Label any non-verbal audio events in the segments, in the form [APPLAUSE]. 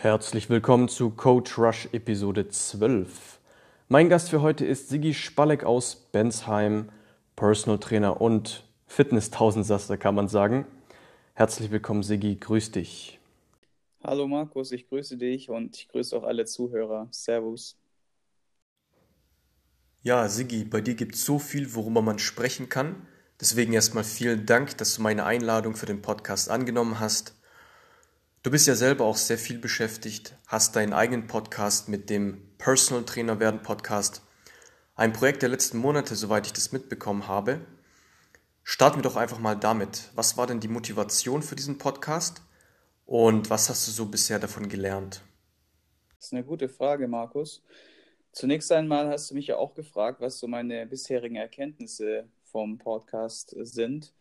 Herzlich willkommen zu Coach Rush Episode 12. Mein Gast für heute ist Sigi Spalleck aus Bensheim, Personal Trainer und Fitness-Tausendsasser, kann man sagen. Herzlich willkommen, Sigi, grüß dich. Hallo Markus, ich grüße dich und ich grüße auch alle Zuhörer. Servus. Ja, Sigi, bei dir gibt es so viel, worüber man sprechen kann. Deswegen erstmal vielen Dank, dass du meine Einladung für den Podcast angenommen hast. Du bist ja selber auch sehr viel beschäftigt, hast deinen eigenen Podcast mit dem Personal Trainer werden Podcast. Ein Projekt der letzten Monate, soweit ich das mitbekommen habe. Starten wir doch einfach mal damit. Was war denn die Motivation für diesen Podcast und was hast du so bisher davon gelernt? Das ist eine gute Frage, Markus. Zunächst einmal hast du mich ja auch gefragt, was so meine bisherigen Erkenntnisse vom Podcast sind.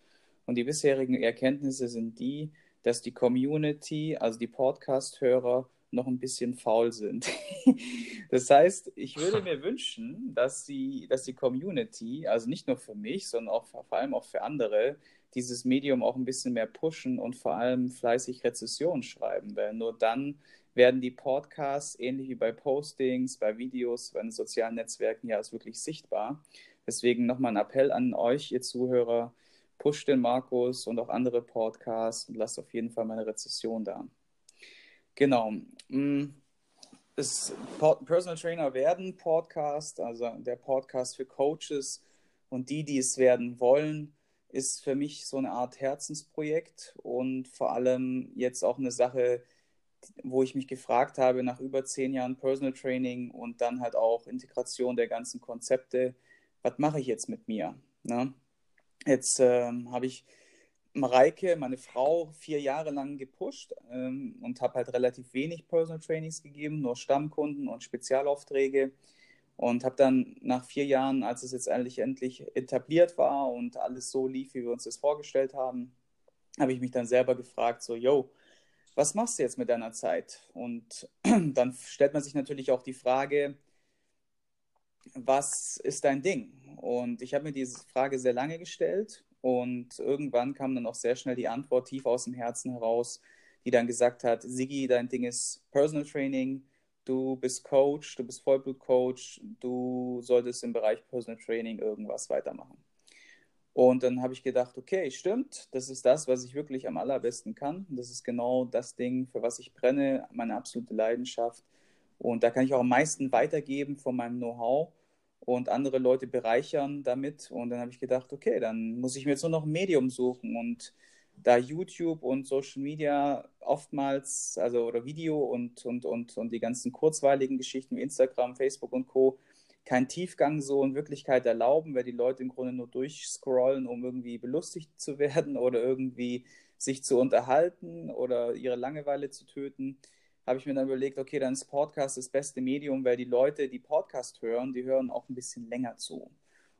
Und die bisherigen Erkenntnisse sind die, dass die Community, also die Podcast-Hörer, noch ein bisschen faul sind. [LAUGHS] das heißt, ich würde mir wünschen, dass, sie, dass die Community, also nicht nur für mich, sondern auch vor allem auch für andere, dieses Medium auch ein bisschen mehr pushen und vor allem fleißig Rezessionen schreiben, weil nur dann werden die Podcasts, ähnlich wie bei Postings, bei Videos, bei den sozialen Netzwerken, ja, ist wirklich sichtbar. Deswegen nochmal ein Appell an euch, ihr Zuhörer, push den Markus und auch andere Podcasts und lasst auf jeden Fall meine Rezession da. Genau. Mm, das Personal Trainer werden Podcast, also der Podcast für Coaches und die, die es werden wollen, ist für mich so eine Art Herzensprojekt und vor allem jetzt auch eine Sache, wo ich mich gefragt habe nach über zehn Jahren Personal Training und dann halt auch Integration der ganzen Konzepte, was mache ich jetzt mit mir? Ne? Jetzt ähm, habe ich Mareike, meine Frau, vier Jahre lang gepusht ähm, und habe halt relativ wenig Personal Trainings gegeben, nur Stammkunden und Spezialaufträge. Und habe dann nach vier Jahren, als es jetzt endlich, endlich etabliert war und alles so lief, wie wir uns das vorgestellt haben, habe ich mich dann selber gefragt, so, yo, was machst du jetzt mit deiner Zeit? Und [CLEARS THROAT] dann stellt man sich natürlich auch die Frage, was ist dein Ding? Und ich habe mir diese Frage sehr lange gestellt und irgendwann kam dann auch sehr schnell die Antwort tief aus dem Herzen heraus, die dann gesagt hat, Sigi, dein Ding ist Personal Training, du bist Coach, du bist Vollblutcoach, du solltest im Bereich Personal Training irgendwas weitermachen. Und dann habe ich gedacht, okay, stimmt, das ist das, was ich wirklich am allerbesten kann. Das ist genau das Ding, für was ich brenne, meine absolute Leidenschaft. Und da kann ich auch am meisten weitergeben von meinem Know-how und andere Leute bereichern damit. Und dann habe ich gedacht, okay, dann muss ich mir jetzt nur noch ein Medium suchen. Und da YouTube und Social Media oftmals, also oder Video und, und, und, und die ganzen kurzweiligen Geschichten wie Instagram, Facebook und Co. keinen Tiefgang so in Wirklichkeit erlauben, weil die Leute im Grunde nur durchscrollen, um irgendwie belustigt zu [LAUGHS] werden oder irgendwie sich zu unterhalten oder ihre Langeweile zu töten, habe ich mir dann überlegt, okay, dann ist Podcast das beste Medium, weil die Leute, die Podcast hören, die hören auch ein bisschen länger zu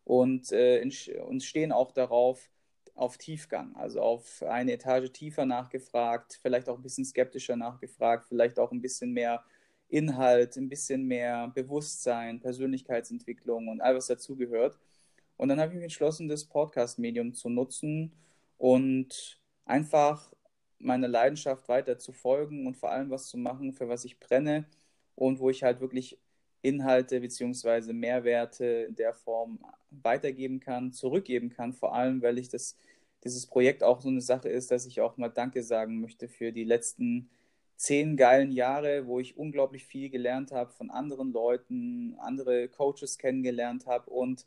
und, äh, und stehen auch darauf, auf Tiefgang, also auf eine Etage tiefer nachgefragt, vielleicht auch ein bisschen skeptischer nachgefragt, vielleicht auch ein bisschen mehr Inhalt, ein bisschen mehr Bewusstsein, Persönlichkeitsentwicklung und all was dazugehört. Und dann habe ich mich entschlossen, das Podcast-Medium zu nutzen und einfach meiner Leidenschaft weiter zu folgen und vor allem was zu machen, für was ich brenne und wo ich halt wirklich Inhalte bzw. Mehrwerte in der Form weitergeben kann, zurückgeben kann, vor allem, weil ich das, dieses Projekt auch so eine Sache ist, dass ich auch mal Danke sagen möchte für die letzten zehn geilen Jahre, wo ich unglaublich viel gelernt habe von anderen Leuten, andere Coaches kennengelernt habe und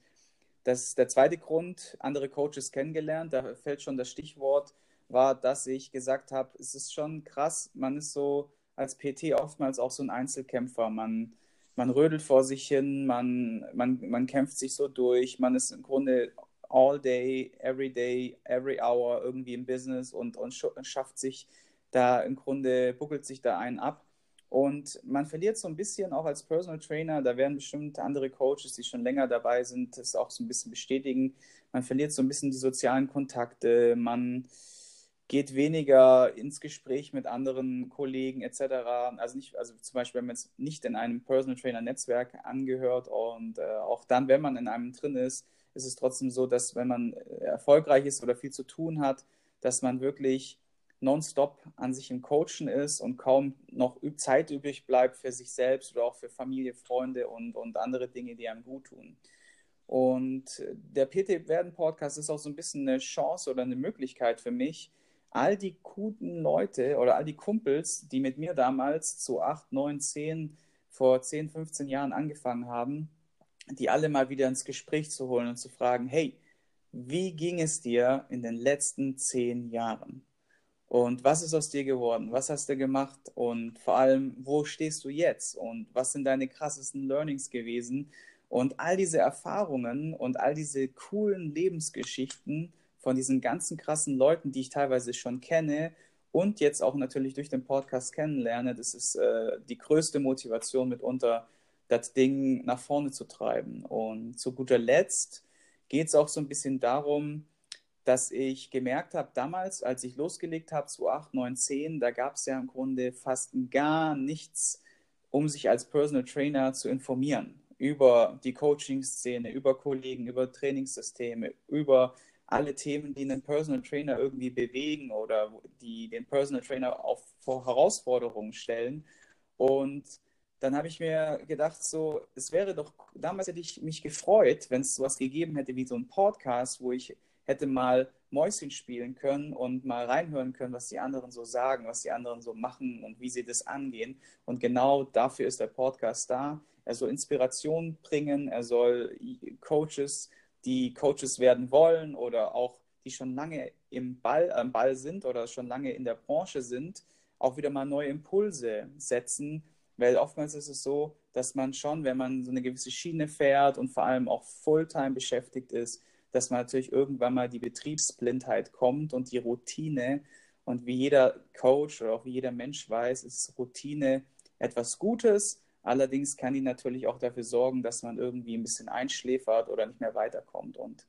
das ist der zweite Grund, andere Coaches kennengelernt, da fällt schon das Stichwort war, dass ich gesagt habe, es ist schon krass, man ist so als PT oftmals auch so ein Einzelkämpfer. Man, man rödelt vor sich hin, man, man, man kämpft sich so durch, man ist im Grunde all day, every day, every hour irgendwie im Business und, und schafft sich da im Grunde, buckelt sich da einen ab. Und man verliert so ein bisschen auch als Personal Trainer, da werden bestimmt andere Coaches, die schon länger dabei sind, das auch so ein bisschen bestätigen. Man verliert so ein bisschen die sozialen Kontakte, man, geht weniger ins Gespräch mit anderen Kollegen etc. Also nicht, also zum Beispiel, wenn man jetzt nicht in einem Personal Trainer Netzwerk angehört und äh, auch dann, wenn man in einem drin ist, ist es trotzdem so, dass wenn man äh, erfolgreich ist oder viel zu tun hat, dass man wirklich nonstop an sich im Coachen ist und kaum noch Zeit übrig bleibt für sich selbst oder auch für Familie, Freunde und, und andere Dinge, die einem gut tun. Und der PT Werden Podcast ist auch so ein bisschen eine Chance oder eine Möglichkeit für mich, all die guten Leute oder all die Kumpels, die mit mir damals zu 8, 9, 10, vor 10, 15 Jahren angefangen haben, die alle mal wieder ins Gespräch zu holen und zu fragen, hey, wie ging es dir in den letzten zehn Jahren? Und was ist aus dir geworden? Was hast du gemacht? Und vor allem, wo stehst du jetzt? Und was sind deine krassesten Learnings gewesen? Und all diese Erfahrungen und all diese coolen Lebensgeschichten von diesen ganzen krassen Leuten, die ich teilweise schon kenne und jetzt auch natürlich durch den Podcast kennenlerne, das ist äh, die größte Motivation mitunter, das Ding nach vorne zu treiben. Und zu guter Letzt geht es auch so ein bisschen darum, dass ich gemerkt habe, damals, als ich losgelegt habe, zu 8, 9, 10, da gab es ja im Grunde fast gar nichts, um sich als Personal Trainer zu informieren über die Coaching-Szene, über Kollegen, über Trainingssysteme, über alle Themen, die einen Personal Trainer irgendwie bewegen oder die den Personal Trainer auf vor Herausforderungen stellen. Und dann habe ich mir gedacht, so, es wäre doch, damals hätte ich mich gefreut, wenn es sowas gegeben hätte wie so ein Podcast, wo ich hätte mal Mäuschen spielen können und mal reinhören können, was die anderen so sagen, was die anderen so machen und wie sie das angehen. Und genau dafür ist der Podcast da. Er soll Inspiration bringen, er soll Coaches, die Coaches werden wollen oder auch die schon lange im Ball, äh, Ball sind oder schon lange in der Branche sind, auch wieder mal neue Impulse setzen, weil oftmals ist es so, dass man schon, wenn man so eine gewisse Schiene fährt und vor allem auch Fulltime beschäftigt ist, dass man natürlich irgendwann mal die Betriebsblindheit kommt und die Routine. Und wie jeder Coach oder auch wie jeder Mensch weiß, ist Routine etwas Gutes. Allerdings kann die natürlich auch dafür sorgen, dass man irgendwie ein bisschen einschläfert oder nicht mehr weiterkommt. Und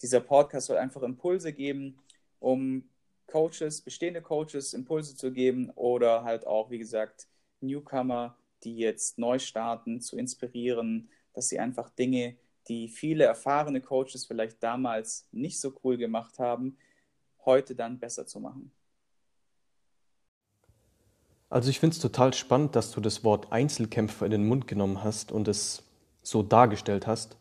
dieser Podcast soll einfach Impulse geben, um Coaches, bestehende Coaches Impulse zu geben oder halt auch, wie gesagt, Newcomer, die jetzt neu starten, zu inspirieren, dass sie einfach Dinge, die viele erfahrene Coaches vielleicht damals nicht so cool gemacht haben, heute dann besser zu machen. Also ich finde es total spannend, dass du das Wort Einzelkämpfer in den Mund genommen hast und es so dargestellt hast.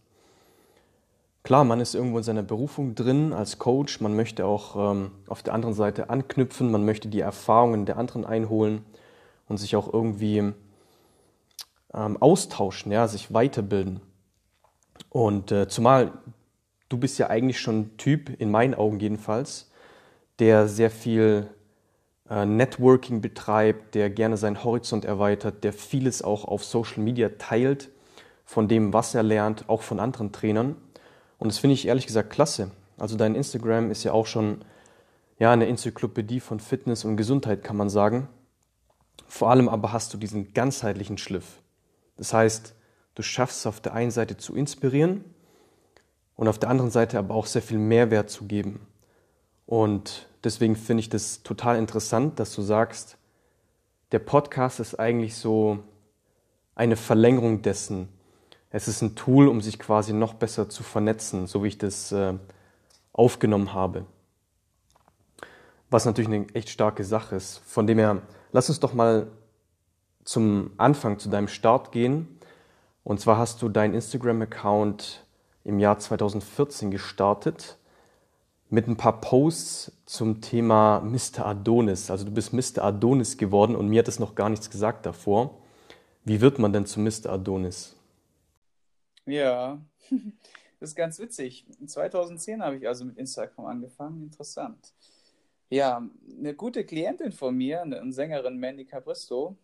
Klar, man ist irgendwo in seiner Berufung drin als Coach, man möchte auch ähm, auf der anderen Seite anknüpfen, man möchte die Erfahrungen der anderen einholen und sich auch irgendwie ähm, austauschen, ja, sich weiterbilden. Und äh, zumal du bist ja eigentlich schon ein Typ, in meinen Augen jedenfalls, der sehr viel Networking betreibt, der gerne seinen Horizont erweitert, der vieles auch auf Social Media teilt, von dem, was er lernt, auch von anderen Trainern. Und das finde ich ehrlich gesagt klasse. Also dein Instagram ist ja auch schon ja, eine Enzyklopädie von Fitness und Gesundheit, kann man sagen. Vor allem aber hast du diesen ganzheitlichen Schliff. Das heißt, du schaffst es auf der einen Seite zu inspirieren und auf der anderen Seite aber auch sehr viel Mehrwert zu geben. Und deswegen finde ich das total interessant, dass du sagst, der Podcast ist eigentlich so eine Verlängerung dessen. Es ist ein Tool, um sich quasi noch besser zu vernetzen, so wie ich das äh, aufgenommen habe. Was natürlich eine echt starke Sache ist. Von dem her Lass uns doch mal zum Anfang, zu deinem Start gehen. Und zwar hast du deinen Instagram-Account im Jahr 2014 gestartet mit ein paar Posts zum Thema Mr. Adonis. Also du bist Mr. Adonis geworden und mir hat es noch gar nichts gesagt davor. Wie wird man denn zu Mr. Adonis? Ja, [LAUGHS] das ist ganz witzig. 2010 habe ich also mit Instagram angefangen. Interessant. Ja, eine gute Klientin von mir, eine Sängerin Mandy Cabristo,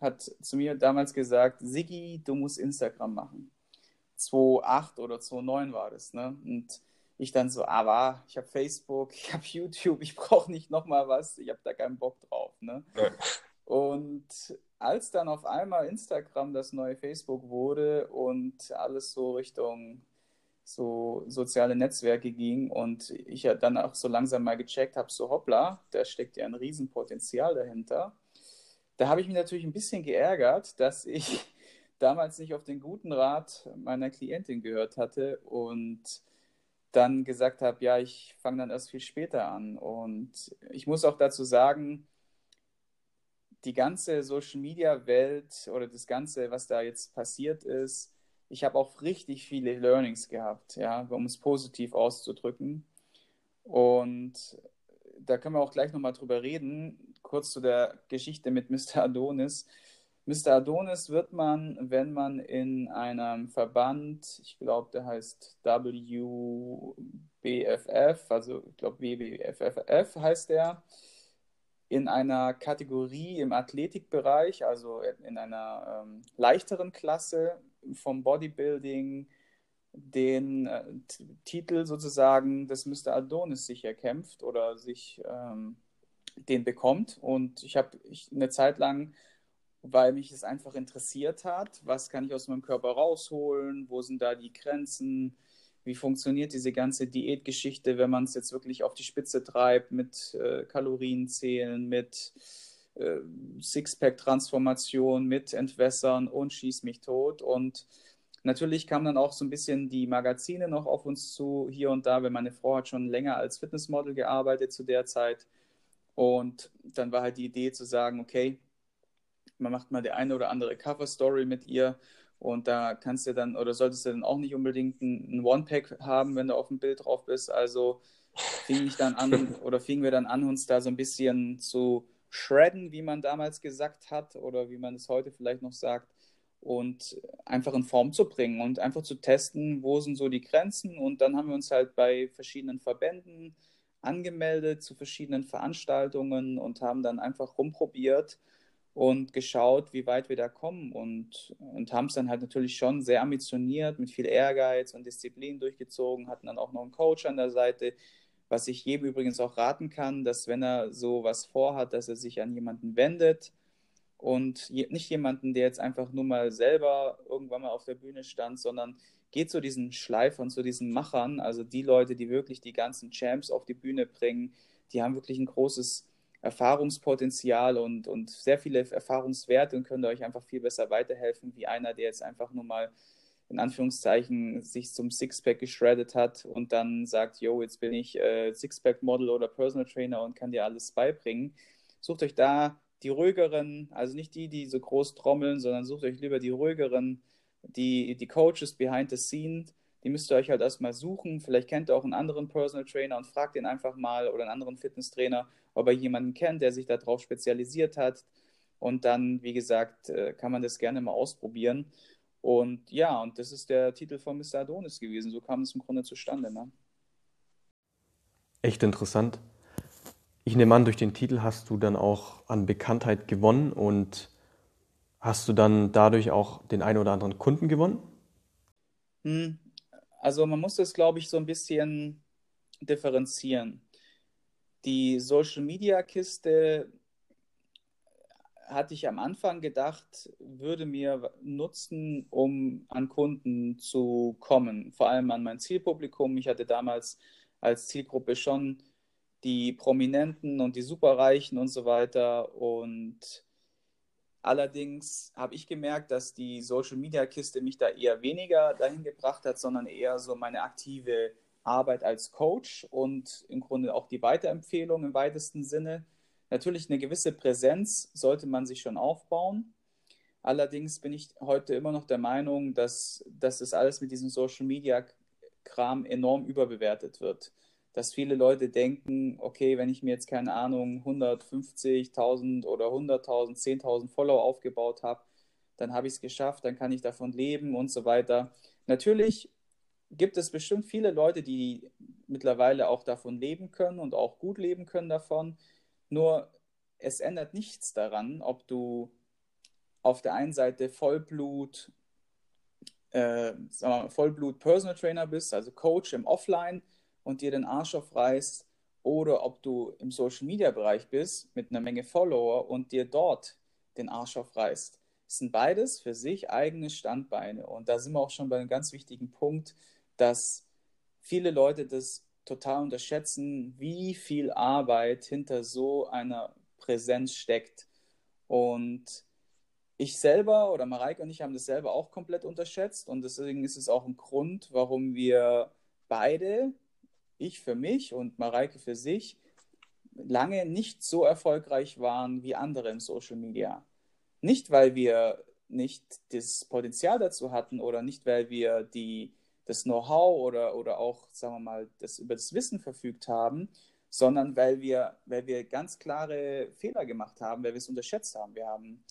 hat zu mir damals gesagt, Siggi, du musst Instagram machen. 2008 oder 2009 war das, ne? Und ich dann so, aber ich habe Facebook, [LAUGHS] ich habe YouTube, ich brauche nicht nochmal was, ich habe da keinen Bock drauf, ne? Ja. Und als dann auf einmal Instagram das neue Facebook wurde und alles so Richtung so soziale Netzwerke ging und ich ja dann auch so langsam mal gecheckt habe, so hoppla, da steckt ja ein Riesenpotenzial dahinter. Da habe ich mich natürlich ein bisschen geärgert, dass ich [LAUGHS] damals nicht auf den guten Rat meiner Klientin gehört hatte und dann gesagt habe, ja, ich fange dann erst viel später an. Und ich muss auch dazu sagen, die ganze Social Media Welt oder das Ganze, was da jetzt passiert ist, ich habe auch richtig viele Learnings gehabt, ja, um es positiv auszudrücken. Und da können wir auch gleich nochmal drüber reden, kurz zu der Geschichte mit Mr. Adonis. Mr. Adonis wird man, wenn man in einem Verband, ich glaube, der heißt WBFF, also ich glaube WBFF heißt der, in einer Kategorie im Athletikbereich, also in einer ähm, leichteren Klasse vom Bodybuilding, den äh, Titel sozusagen des Mr. Adonis sich erkämpft oder sich ähm, den bekommt. Und ich habe eine Zeit lang, weil mich es einfach interessiert hat, was kann ich aus meinem Körper rausholen, wo sind da die Grenzen, wie funktioniert diese ganze Diätgeschichte, wenn man es jetzt wirklich auf die Spitze treibt mit äh, Kalorienzählen, mit äh, Sixpack-Transformation, mit Entwässern und schieß mich tot. Und natürlich kamen dann auch so ein bisschen die Magazine noch auf uns zu, hier und da, weil meine Frau hat schon länger als Fitnessmodel gearbeitet zu der Zeit. Und dann war halt die Idee zu sagen, okay, man macht mal die eine oder andere Cover-Story mit ihr und da kannst du dann, oder solltest du dann auch nicht unbedingt ein, One-Pack haben, wenn du auf dem Bild drauf bist. Also fing ich dann an, [LAUGHS] oder fingen wir dann an, uns da so ein bisschen zu shredden, wie man damals gesagt hat, oder wie man es heute vielleicht noch sagt, und einfach in Form zu bringen und einfach zu testen, wo sind so die Grenzen. Und dann haben wir uns halt bei verschiedenen Verbänden angemeldet zu verschiedenen Veranstaltungen und haben dann einfach rumprobiert und geschaut, wie weit wir da kommen und, und haben es dann halt natürlich schon sehr ambitioniert, mit viel Ehrgeiz und Disziplin durchgezogen, hatten dann auch noch einen Coach an der Seite, was ich jedem übrigens auch raten kann, dass wenn er so was vorhat, dass er sich an jemanden wendet und je, nicht jemanden, der jetzt einfach nur mal selber irgendwann mal auf der Bühne stand, sondern geht zu diesen Schleifern, zu diesen Machern, also die Leute, die wirklich die ganzen Champs auf die Bühne bringen, die haben wirklich ein großes Erfahrungspotenzial und, und sehr viele Erfahrungswerte und können euch einfach viel besser weiterhelfen, wie einer, der jetzt einfach nur mal in Anführungszeichen sich zum Sixpack geschreddet hat und dann sagt, yo, jetzt bin ich äh, Sixpack-Model oder Personal Trainer und kann dir alles beibringen. Sucht euch da die ruhigeren, also nicht die, die so groß trommeln, sondern sucht euch lieber die ruhigeren, die, die Coaches behind the scene, die müsst ihr euch halt erstmal suchen. Vielleicht kennt ihr auch einen anderen Personal Trainer und fragt ihn einfach mal oder einen anderen Fitnesstrainer, ob er jemanden kennt, der sich darauf spezialisiert hat. Und dann, wie gesagt, äh, kann man das gerne mal ausprobieren. Und ja, und das ist der Titel von Mr. Adonis gewesen. So kam es im Grunde zustande. Ne? Echt interessant. Ich nehme an, durch den Titel hast du dann auch an Bekanntheit gewonnen und hast du dann dadurch auch den einen oder anderen Kunden gewonnen? Hm, also man muss das, glaube ich, so ein bisschen differenzieren die Social Media Kiste hatte ich am Anfang gedacht, würde mir nutzen, um an Kunden zu kommen, vor allem an mein Zielpublikum. Ich hatte damals als Zielgruppe schon die Prominenten und die Superreichen und so weiter. Und allerdings habe ich gemerkt, dass die Social Media Kiste mich da eher weniger dahin gebracht hat, sondern eher so meine aktive Arbeit als Coach und im Grunde auch die Weiterempfehlung im weitesten Sinne. Natürlich eine gewisse Präsenz sollte man sich schon aufbauen. Allerdings bin ich heute immer noch der Meinung, dass, dass das alles mit diesem Social Media Kram enorm überbewertet wird. Dass viele Leute denken, okay, wenn ich mir jetzt keine Ahnung 150.000 oder 100.000, 10.000 Follower aufgebaut habe, dann habe ich es geschafft, dann kann ich davon leben und so weiter. Natürlich gibt es bestimmt viele Leute, die mittlerweile auch davon leben können und auch gut leben können davon. Nur es ändert nichts daran, ob du auf der einen Seite Vollblut, äh, mal, Vollblut Personal Trainer bist, also Coach im Offline und dir den Arsch aufreißt, oder ob du im Social Media Bereich bist mit einer Menge Follower und dir dort den Arsch aufreißt. Es sind beides für sich eigene Standbeine. Und da sind wir auch schon bei einem ganz wichtigen Punkt, dass viele Leute das total unterschätzen, wie viel Arbeit hinter so einer Präsenz steckt. Und ich selber oder Mareike und ich haben das selber auch komplett unterschätzt und deswegen ist es auch ein Grund, warum wir beide, ich für mich und Mareike für sich, lange nicht so erfolgreich waren wie andere im Social Media. Nicht, weil wir nicht das Potenzial dazu hatten oder nicht, weil wir die, das Know-how oder, oder auch, sagen wir mal, das, über das Wissen verfügt haben, sondern weil wir, weil wir ganz klare Fehler gemacht haben, weil wir es unterschätzt haben. Wir haben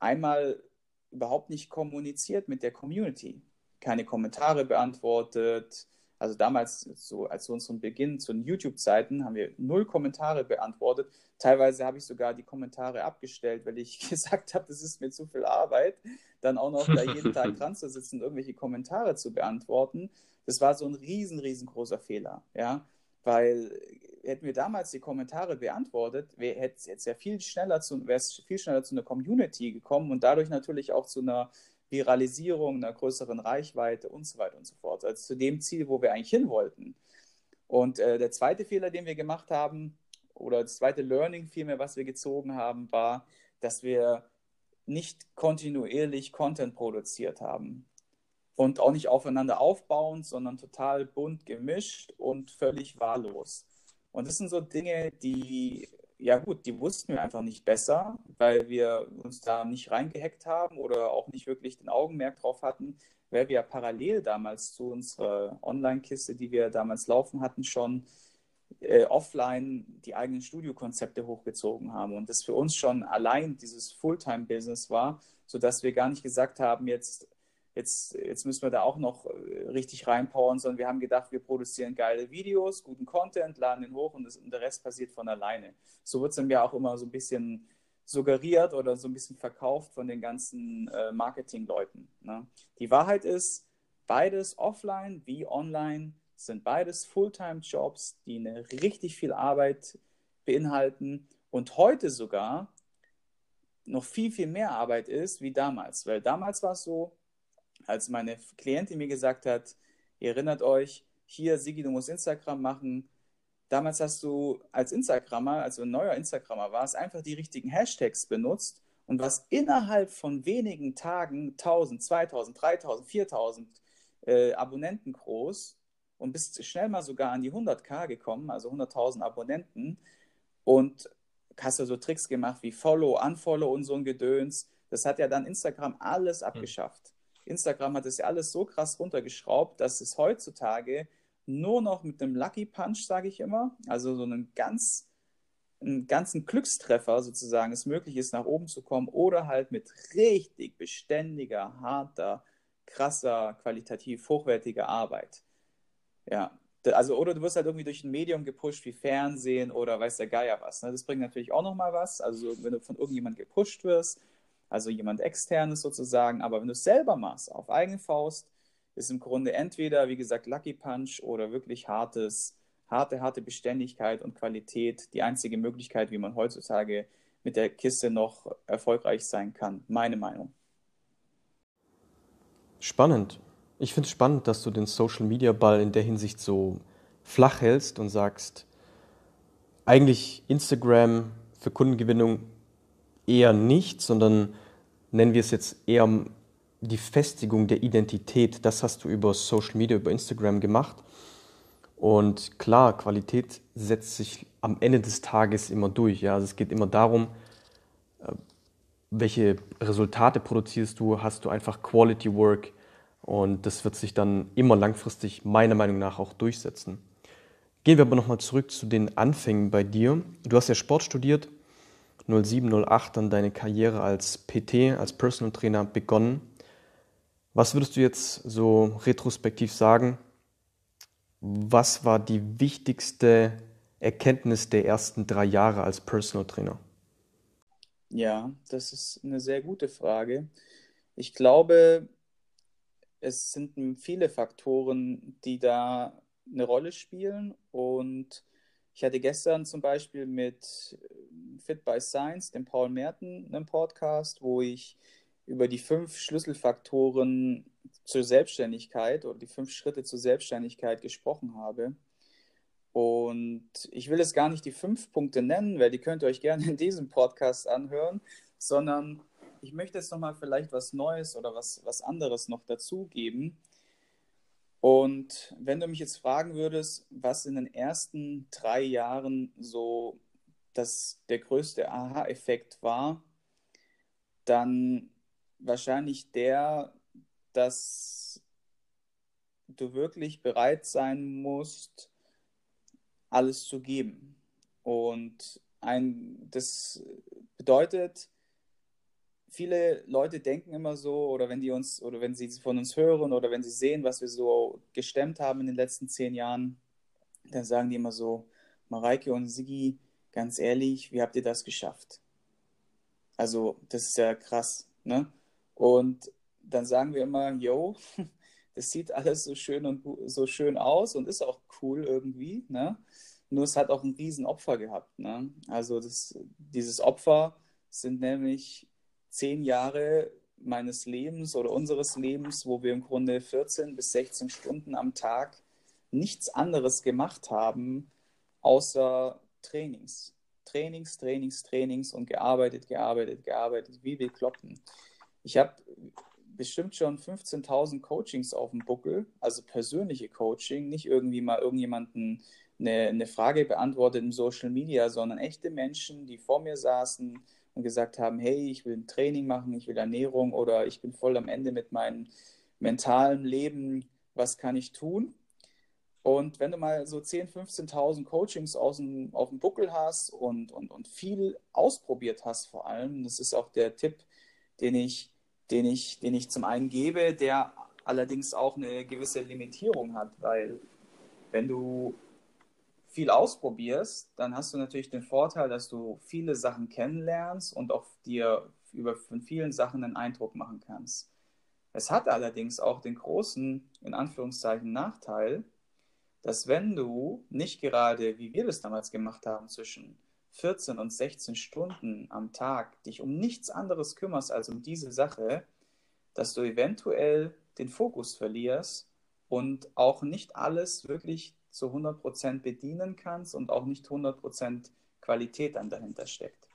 einmal überhaupt nicht kommuniziert mit der Community, keine Kommentare beantwortet, also damals, so als zu unserem Beginn, zu den YouTube-Zeiten, haben wir null Kommentare beantwortet. Teilweise habe ich sogar die Kommentare abgestellt, weil ich [LAUGHS] gesagt habe, das ist mir zu viel Arbeit, dann auch noch da jeden Tag [LAUGHS] dran zu sitzen und irgendwelche Kommentare zu beantworten. Das war so ein riesen, riesengroßer Fehler, ja, weil hätten wir damals die Kommentare beantwortet, hätte es ja viel schneller zu, wäre es viel schneller zu einer Community gekommen und dadurch natürlich auch zu einer Viralisierung, einer größeren Reichweite und so weiter und so fort. Also zu dem Ziel, wo wir eigentlich hin wollten. Und äh, der zweite Fehler, den wir gemacht haben, oder das zweite Learning vielmehr, was wir gezogen haben, war, dass wir nicht kontinuierlich Content produziert haben. Und auch nicht aufeinander aufbauend, sondern total bunt gemischt und völlig wahllos. Und das sind so Dinge, die ja gut, die wussten wir einfach nicht besser, weil wir uns da nicht reingehackt haben oder auch nicht wirklich den Augenmerk drauf hatten, weil wir ja parallel damals zu unserer Online-Kiste, die wir damals laufen hatten, schon äh, offline die eigenen Studiokonzepte hochgezogen haben und das für uns schon allein dieses Fulltime-Business war, sodass wir gar nicht gesagt haben, jetzt jetzt, jetzt müssen wir da auch noch äh, richtig reinpowern, sondern wir haben gedacht, wir produzieren geile Videos, guten Content, laden den hoch und, das, und der Rest passiert von alleine. So wird es dann ja auch immer so ein bisschen suggeriert oder so ein bisschen verkauft von den ganzen äh, Marketingleuten. Ne? Die Wahrheit ist, beides offline wie online sind beides Fulltime-Jobs, die eine richtig viel Arbeit beinhalten und heute sogar noch viel, viel mehr Arbeit ist wie damals. Weil damals war es so, als meine Klientin mir gesagt hat, ihr erinnert euch, hier, Sigi, du musst Instagram machen. Damals hast du als Instagrammer, also ein neuer Instagrammer warst, einfach die richtigen Hashtags benutzt und was innerhalb von wenigen Tagen 1000, 2000, 3000, 4000 äh, Abonnenten groß und bist schnell mal sogar an die 100k gekommen, also 100.000 Abonnenten und hast du so Tricks gemacht wie Follow, Unfollow und so ein Gedöns. Das hat ja dann Instagram alles abgeschafft. Instagram hat das ja alles so krass runtergeschraubt, dass es heutzutage nur noch mit einem Lucky Punch, sage ich immer, also so einen ganz einen ganzen Glückstreffer sozusagen es möglich ist, nach oben zu kommen oder halt mit richtig beständiger, harter, krasser, qualitativ hochwertiger Arbeit. Ja, also oder du wirst halt irgendwie durch ein Medium gepusht wie Fernsehen oder weiß der Geier was. Ne? Das bringt natürlich auch nochmal was. Also wenn du von irgendjemand gepusht wirst, also jemand externes sozusagen. Aber wenn du es selber machst, auf eigene Faust, ist im Grunde entweder, wie gesagt, Lucky Punch oder wirklich hartes, harte, harte Beständigkeit und Qualität die einzige Möglichkeit, wie man heutzutage mit der Kiste noch erfolgreich sein kann. Meine Meinung. Spannend. Ich finde es spannend, dass du den Social Media Ball in der Hinsicht so flach hältst und sagst, eigentlich Instagram für Kundengewinnung eher nicht, sondern nennen wir es jetzt eher die Festigung der Identität. Das hast du über Social Media, über Instagram gemacht. Und klar, Qualität setzt sich am Ende des Tages immer durch. Ja? Also es geht immer darum, äh, welche Resultate produzierst du, hast du einfach Quality Work und das wird sich dann immer langfristig meiner Meinung nach auch durchsetzen. Gehen wir aber nochmal zurück zu den Anfängen bei dir. Du hast ja Sport studiert 07, 08 dann deine Karriere als PT, als Personal Trainer begonnen. Was würdest du jetzt so retrospektiv sagen? Was war die wichtigste Erkenntnis der ersten drei Jahre als Personal Trainer? Ja, das ist eine sehr gute Frage. Ich glaube, es sind viele Faktoren, die da eine Rolle spielen und ich hatte gestern zum Beispiel mit äh, Fit by Science, dem Paul Merten, einen Podcast, wo ich über die fünf Schlüsselfaktoren zur Selbstständigkeit oder die fünf Schritte zur Selbstständigkeit gesprochen habe. Und ich will jetzt gar nicht die fünf Punkte nennen, weil die könnt ihr euch gerne in diesem Podcast anhören, sondern ich möchte jetzt nochmal vielleicht was Neues oder was, was anderes noch dazugeben. Und wenn du mich jetzt fragen würdest, was in den ersten drei Jahren so das der größte Aha-Effekt war, dann wahrscheinlich der, dass du wirklich bereit sein musst, alles zu geben. Und ein, das bedeutet, viele Leute denken immer so, oder wenn die uns, oder wenn sie von uns hören, oder wenn sie sehen, was wir so gestemmt haben in den letzten zehn Jahren, dann sagen die immer so, Mareike und Sigi, ganz ehrlich, wie habt ihr das geschafft? Also, das ist ja krass, ne? Und dann sagen wir immer, yo, [LAUGHS] das sieht alles so schön und so schön aus und ist auch cool irgendwie, ne? Nur es hat auch ein Riesenopfer gehabt, ne? Also das, dieses Opfer sind nämlich zehn Jahre meines Lebens oder unseres Lebens, wo wir im Grunde 14 bis 16 Stunden am Tag nichts anderes gemacht haben, außer Trainings. Trainings, Trainings, Trainings und gearbeitet, gearbeitet, gearbeitet, wie wir kloppen. Ich habe bestimmt schon 15.000 Coachings auf dem Buckel, also persönliche Coaching, nicht irgendwie mal irgendjemanden eine, eine Frage beantwortet im Social Media, sondern echte Menschen, die vor mir saßen und gesagt haben, hey, ich will ein Training machen, ich will Ernährung oder ich bin voll am Ende mit meinem mentalen Leben, was kann ich tun? Und wenn du mal so 10.000, 15.000 Coachings aus dem, auf dem Buckel hast und, und, und viel ausprobiert hast vor allem, das ist auch der Tipp, den ich, den, ich, den ich zum einen gebe, der allerdings auch eine gewisse Limitierung hat, weil wenn du viel ausprobierst, dann hast du natürlich den Vorteil, dass du viele Sachen kennenlernst und auch dir über von vielen Sachen einen Eindruck machen kannst. Es hat allerdings auch den großen, in Anführungszeichen, Nachteil, dass wenn du nicht gerade, wie wir das damals gemacht haben, zwischen 14 und 16 Stunden am Tag dich um nichts anderes kümmerst als um diese Sache, dass du eventuell den Fokus verlierst und auch nicht alles wirklich zu 100% bedienen kannst und auch nicht 100% Qualität dann dahinter steckt.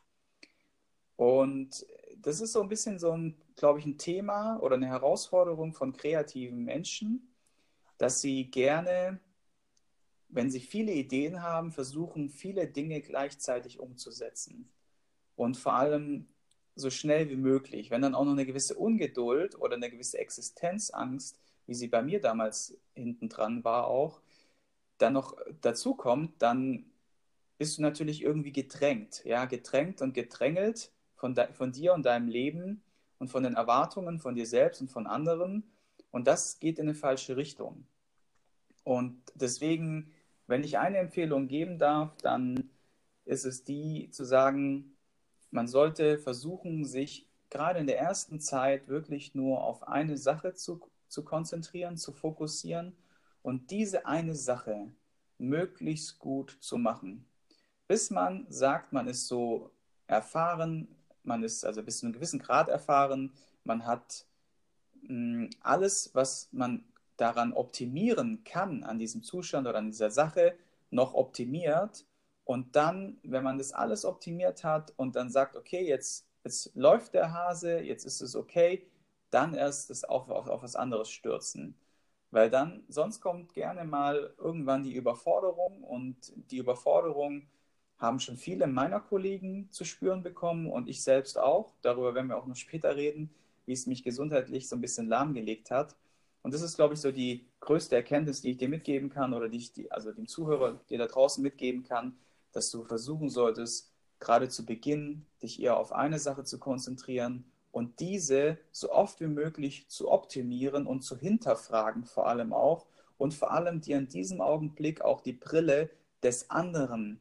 Und das ist so ein bisschen so ein, glaube ich, ein Thema oder eine Herausforderung von kreativen Menschen, dass sie gerne wenn sie viele Ideen haben, versuchen, viele Dinge gleichzeitig umzusetzen. Und vor allem so schnell wie möglich. Wenn dann auch noch eine gewisse Ungeduld oder eine gewisse Existenzangst, wie sie bei mir damals hinten dran war, auch, dann noch dazu kommt, dann bist du natürlich irgendwie gedrängt. Ja, gedrängt und gedrängelt von, von dir und deinem Leben und von den Erwartungen von dir selbst und von anderen. Und das geht in eine falsche Richtung. Und deswegen wenn ich eine Empfehlung geben darf, dann ist es die zu sagen, man sollte versuchen, sich gerade in der ersten Zeit wirklich nur auf eine Sache zu, zu konzentrieren, zu fokussieren und diese eine Sache möglichst gut zu machen. Bis man sagt, man ist so erfahren, man ist also bis zu einem gewissen Grad erfahren, man hat mh, hm, alles, was man daran optimieren kann, an diesem Zustand oder an dieser Sache, noch optimiert. Und dann, wenn man das alles optimiert hat und dann sagt, okay, jetzt, jetzt läuft der Hase, jetzt ist es okay, dann erst das auf, auf, auf was anderes stürzen. Weil dann, sonst kommt gerne mal irgendwann die Überforderung und die Überforderung haben schon viele meiner Kollegen zu spüren bekommen und ich selbst auch. Darüber werden wir auch noch später reden, wie es mich gesundheitlich so ein bisschen lahmgelegt hat. Und das ist, glaube ich, so die größte Erkenntnis, die ich dir mitgeben kann oder die ich die, also dem Zuhörer dir da draußen mitgeben kann, dass du versuchen solltest, gerade zu Beginn dich eher auf eine Sache zu konzentrieren und diese so oft wie möglich zu optimieren und zu hinterfragen, vor allem auch. Und vor allem dir in diesem Augenblick auch die Brille des anderen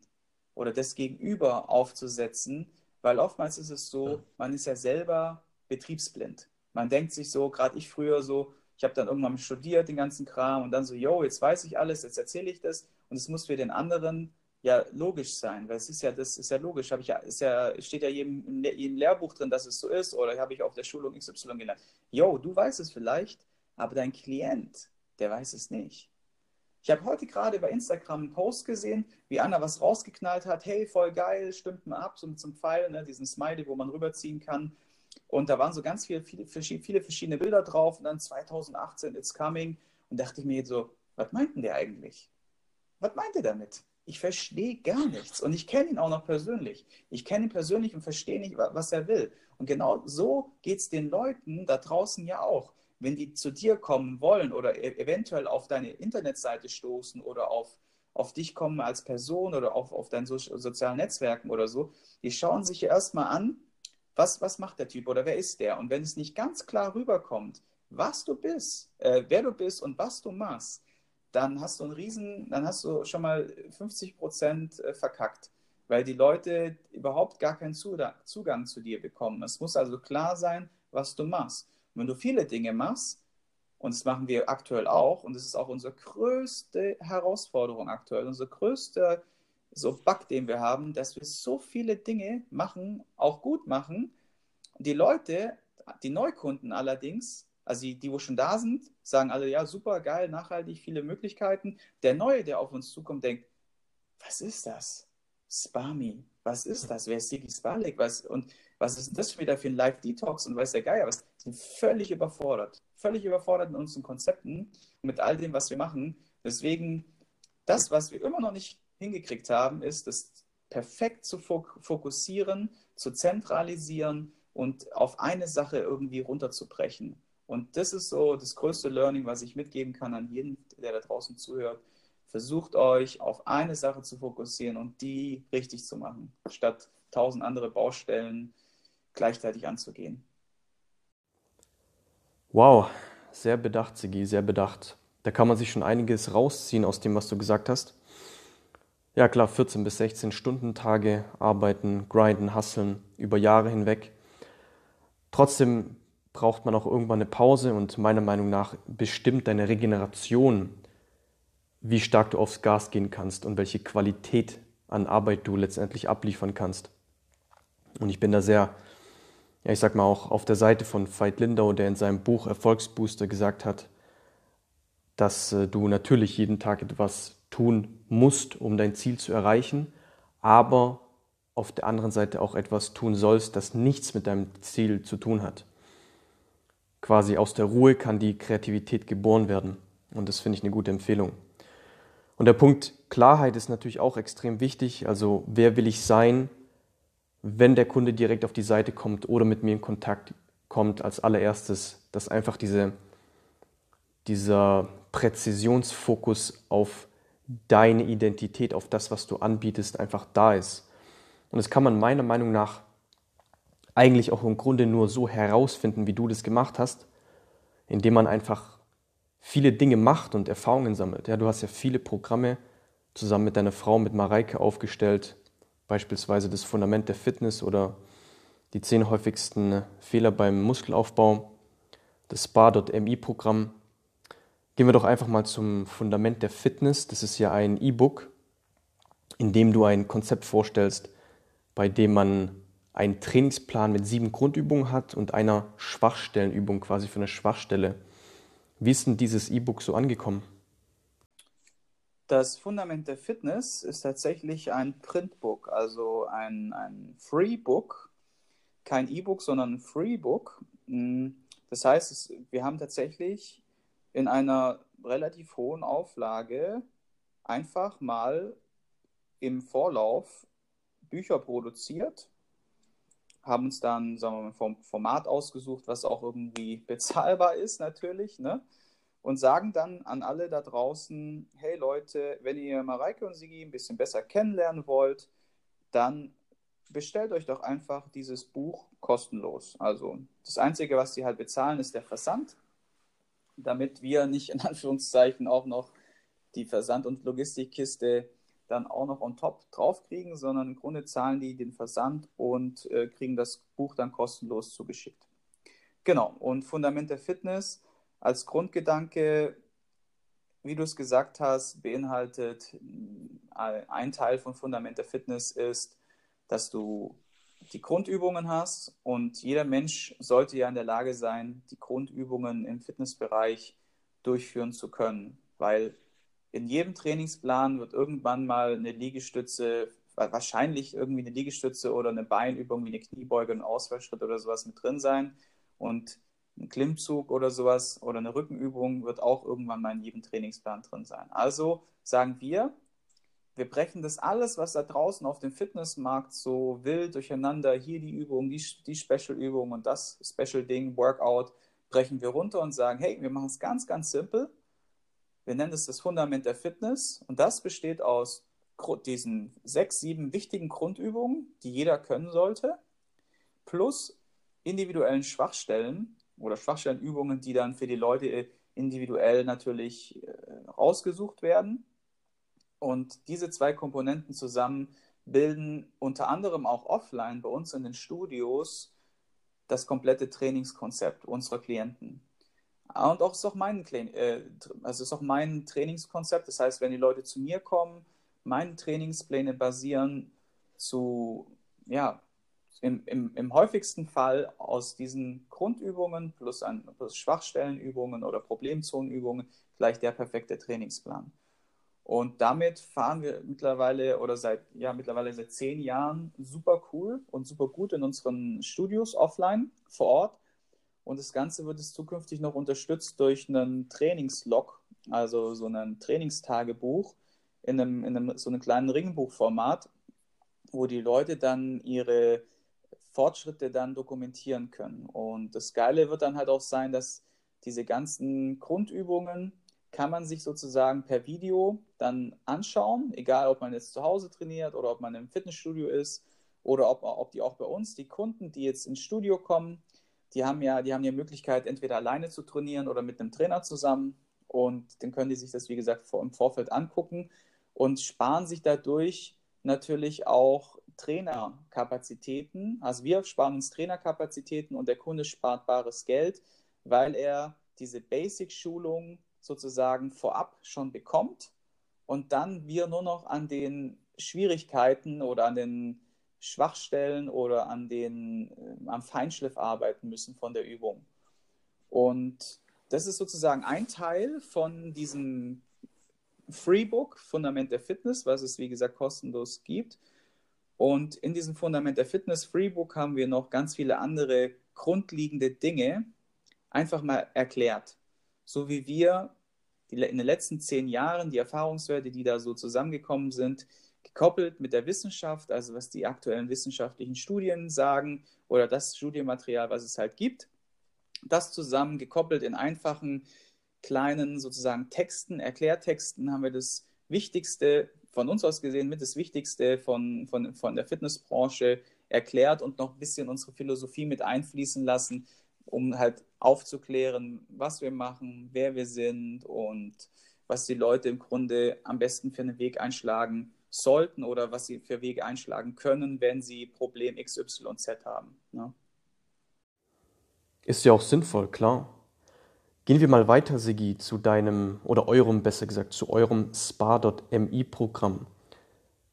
oder des Gegenüber aufzusetzen, weil oftmals ist es so, man ist ja selber betriebsblind. Man denkt sich so, gerade ich früher so, ich habe dann irgendwann studiert, den ganzen Kram und dann so, yo, jetzt weiß ich alles, jetzt erzähle ich das und es muss für den anderen ja logisch sein, weil es ist ja, das ist ja logisch, habe ich ja, ist ja, steht ja jedem, jedem Lehrbuch drin, dass es so ist oder habe ich auf der Schulung XY gelernt. Yo, du weißt es vielleicht, aber dein Klient, der weiß es nicht. Ich habe heute gerade bei Instagram einen Post gesehen, wie einer was rausgeknallt hat. Hey, voll geil, stimmt mal ab, so mit so einem Pfeil, ne, diesen Smiley, wo man rüberziehen kann. Und da waren so ganz viele, viele, viele verschiedene Bilder drauf und dann 2018 It's Coming. Und dachte ich mir jetzt so, was meint denn der eigentlich? Was meint er damit? Ich verstehe gar nichts. Und ich kenne ihn auch noch persönlich. Ich kenne ihn persönlich und verstehe nicht, was er will. Und genau so geht es den Leuten da draußen ja auch. Wenn die zu dir kommen wollen oder e eventuell auf deine Internetseite stoßen oder auf, auf dich kommen als Person oder auf, auf deinen so sozialen Netzwerken oder so, die schauen sich ja erstmal an, was, was macht der Typ oder wer ist der? Und wenn es nicht ganz klar rüberkommt, was du bist, äh, wer du bist und was du machst, dann hast du einen riesen, dann hast du schon mal 50 Prozent äh, verkackt, weil die Leute überhaupt gar keinen Zugang zu dir bekommen. Es muss also klar sein, was du machst. Und wenn du viele Dinge machst, und das machen wir aktuell auch, und das ist auch unsere größte Herausforderung aktuell, unser größter so Bug, den wir haben, dass wir so viele Dinge machen, auch gut machen. Die Leute, die Neukunden allerdings, also die, die wo schon da sind, sagen alle, ja, super, geil, nachhaltig, viele Möglichkeiten. Der Neue, der auf uns zukommt, denkt, was ist das? Spami, was ist das? Wer ist Sigi Spalik? Was, und was ist das wieder für ein Live-Detox und weiß der Geier was? Sind völlig überfordert. Völlig überfordert in unseren Konzepten, mit all dem, was wir machen. Deswegen, das, was wir immer noch nicht hingekriegt haben, ist, das perfekt zu fokussieren, zu zentralisieren und auf eine Sache irgendwie runterzubrechen. Und das ist so das größte Learning, was ich mitgeben kann an jeden, der da draußen zuhört. Versucht euch auf eine Sache zu fokussieren und die richtig zu machen, statt tausend andere Baustellen gleichzeitig anzugehen. Wow, sehr bedacht, Sigi, sehr bedacht. Da kann man sich schon einiges rausziehen aus dem, was du gesagt hast. Ja klar, 14 bis 16 Stunden Tage arbeiten, grinden, hasseln über Jahre hinweg. Trotzdem braucht man auch irgendwann eine Pause und meiner Meinung nach bestimmt deine Regeneration, wie stark du aufs Gas gehen kannst und welche Qualität an Arbeit du letztendlich abliefern kannst. Und ich bin da sehr, ja, ich sag mal auch auf der Seite von Veit Lindau, der in seinem Buch Erfolgsbooster gesagt hat, dass äh, du natürlich jeden Tag etwas tun musst, um dein Ziel zu erreichen, aber auf der anderen Seite auch etwas tun sollst, das nichts mit deinem Ziel zu tun hat quasi aus der Ruhe kann die Kreativität geboren werden. Und das finde ich eine gute Empfehlung. Und der Punkt Klarheit ist natürlich auch extrem wichtig. Also wer will ich sein, wenn der Kunde direkt auf die Seite kommt oder mit mir in Kontakt kommt als allererstes, dass einfach diese, dieser Präzisionsfokus auf deine Identität, auf das, was du anbietest, einfach da ist. Und das kann man meiner Meinung nach eigentlich auch im Grunde nur so herausfinden, wie du das gemacht hast, indem man einfach viele Dinge macht und Erfahrungen sammelt. Ja, du hast ja viele Programme zusammen mit deiner Frau, mit Mareike aufgestellt, beispielsweise das Fundament der Fitness oder die zehn häufigsten Fehler beim Muskelaufbau, das Spa.mi-Programm. Gehen wir doch einfach mal zum Fundament der Fitness. Das ist ja ein E-Book, in dem du ein Konzept vorstellst, bei dem man einen Trainingsplan mit sieben Grundübungen hat und einer Schwachstellenübung quasi für eine Schwachstelle. Wie ist denn dieses E-Book so angekommen? Das Fundament der Fitness ist tatsächlich ein Printbook, also ein, ein Freebook. Kein E-Book, sondern ein Freebook. Mm, das heißt, wir haben tatsächlich in einer relativ hohen Auflage einfach mal im Vorlauf Bücher produziert haben uns dann, sagen wir mal, vom Format ausgesucht, was auch irgendwie [LAUGHS] bezahlbar ist natürlich, ne? Und sagen dann an alle da draußen, hey Leute, wenn ihr Mareike und Sigi ein bisschen besser kennenlernen wollt, dann bestellt euch doch einfach dieses Buch kostenlos. Also das Einzige, was sie halt bezahlen, ist der Versand, damit wir nicht in [LAUGHS] Anführungszeichen auch noch die Versand- und Logistikkiste dann auch noch on top draufkriegen, sondern im Grunde zahlen die den Versand und äh, kriegen das Buch dann kostenlos zugeschickt. Genau, und Fundament der Fitness als Grundgedanke, wie du es gesagt hast, beinhaltet, äh, ein Teil von Fundament der Fitness ist, dass du die Grundübungen hast und jeder Mensch sollte ja in der Lage sein, die Grundübungen im Fitnessbereich durchführen zu können, weil in jedem Trainingsplan wird irgendwann mal eine Liegestütze, wahrscheinlich irgendwie eine Liegestütze oder eine Beinübung wie eine Kniebeuge, ein Ausfallschritt oder sowas mit drin sein. Und ein Klimmzug oder sowas oder eine Rückenübung wird auch irgendwann mal in jedem Trainingsplan drin sein. Also sagen wir, wir brechen das alles, was da draußen auf dem Fitnessmarkt so wild durcheinander, hier die Übung, die, die Special-Übung und das Special-Ding, Workout, brechen wir runter und sagen, hey, wir machen es ganz, ganz simpel. Wir nennen es das Fundament der Fitness und das besteht aus diesen sechs, sieben wichtigen Grundübungen, die jeder können sollte, plus individuellen Schwachstellen oder Schwachstellenübungen, die dann für die Leute individuell natürlich äh, rausgesucht werden. Und diese zwei Komponenten zusammen bilden unter anderem auch offline bei uns in den Studios das komplette Trainingskonzept unserer Klienten. Und auch ist auch mein, äh, also ist auch mein Trainingskonzept. Das heißt, wenn die Leute zu mir kommen, meine Trainingspläne basieren zu, ja, im, im, im häufigsten Fall aus diesen Grundübungen plus, ein, plus Schwachstellenübungen oder Problemzonenübungen gleich der perfekte Trainingsplan. Und damit fahren wir mittlerweile oder seit, ja, mittlerweile seit zehn Jahren super cool und super gut in unseren Studios offline vor Ort. Und das Ganze wird es zukünftig noch unterstützt durch einen Trainingslog, also so ein Trainingstagebuch in einem, in einem so einem kleinen Ringbuchformat, wo die Leute dann ihre Fortschritte dann dokumentieren können. Und das Geile wird dann halt auch sein, dass diese ganzen Grundübungen kann man sich sozusagen per Video dann anschauen, egal ob man jetzt zu Hause trainiert oder ob man im Fitnessstudio ist oder ob, ob die auch bei uns, die Kunden, die jetzt ins Studio kommen, die haben ja die haben die Möglichkeit, entweder alleine zu trainieren oder mit einem Trainer zusammen. Und dann können die sich das, wie gesagt, vor, im Vorfeld angucken und sparen sich dadurch natürlich auch Trainerkapazitäten. Also wir sparen uns Trainerkapazitäten und der Kunde spart bares Geld, weil er diese Basic-Schulung sozusagen vorab schon bekommt und dann wir nur noch an den Schwierigkeiten oder an den Schwachstellen oder an den, äh, am Feinschliff arbeiten müssen von der Übung. Und das ist sozusagen ein Teil von diesem Freebook Fundament der Fitness, was es wie gesagt kostenlos gibt. Und in diesem Fundament der Fitness Freebook haben wir noch ganz viele andere grundlegende Dinge einfach mal erklärt. So wie wir in den letzten zehn Jahren die Erfahrungswerte, die da so zusammengekommen sind, gekoppelt mit der Wissenschaft, also was die aktuellen wissenschaftlichen Studien sagen oder das Studienmaterial, was es halt gibt, das zusammen gekoppelt in einfachen kleinen sozusagen Texten, Erklärtexten haben wir das Wichtigste von uns aus gesehen mit das Wichtigste von, von, von der Fitnessbranche erklärt und noch ein bisschen unsere Philosophie mit einfließen lassen, um halt aufzuklären, was wir machen, wer wir sind und was die Leute im Grunde am besten für einen Weg einschlagen sollten oder was sie für Wege einschlagen können, wenn sie Problem XYZ haben. Ne? Ist ja auch sinnvoll, klar. Gehen wir mal weiter, Sigi, zu deinem oder eurem, besser gesagt, zu eurem Spa.mi-Programm.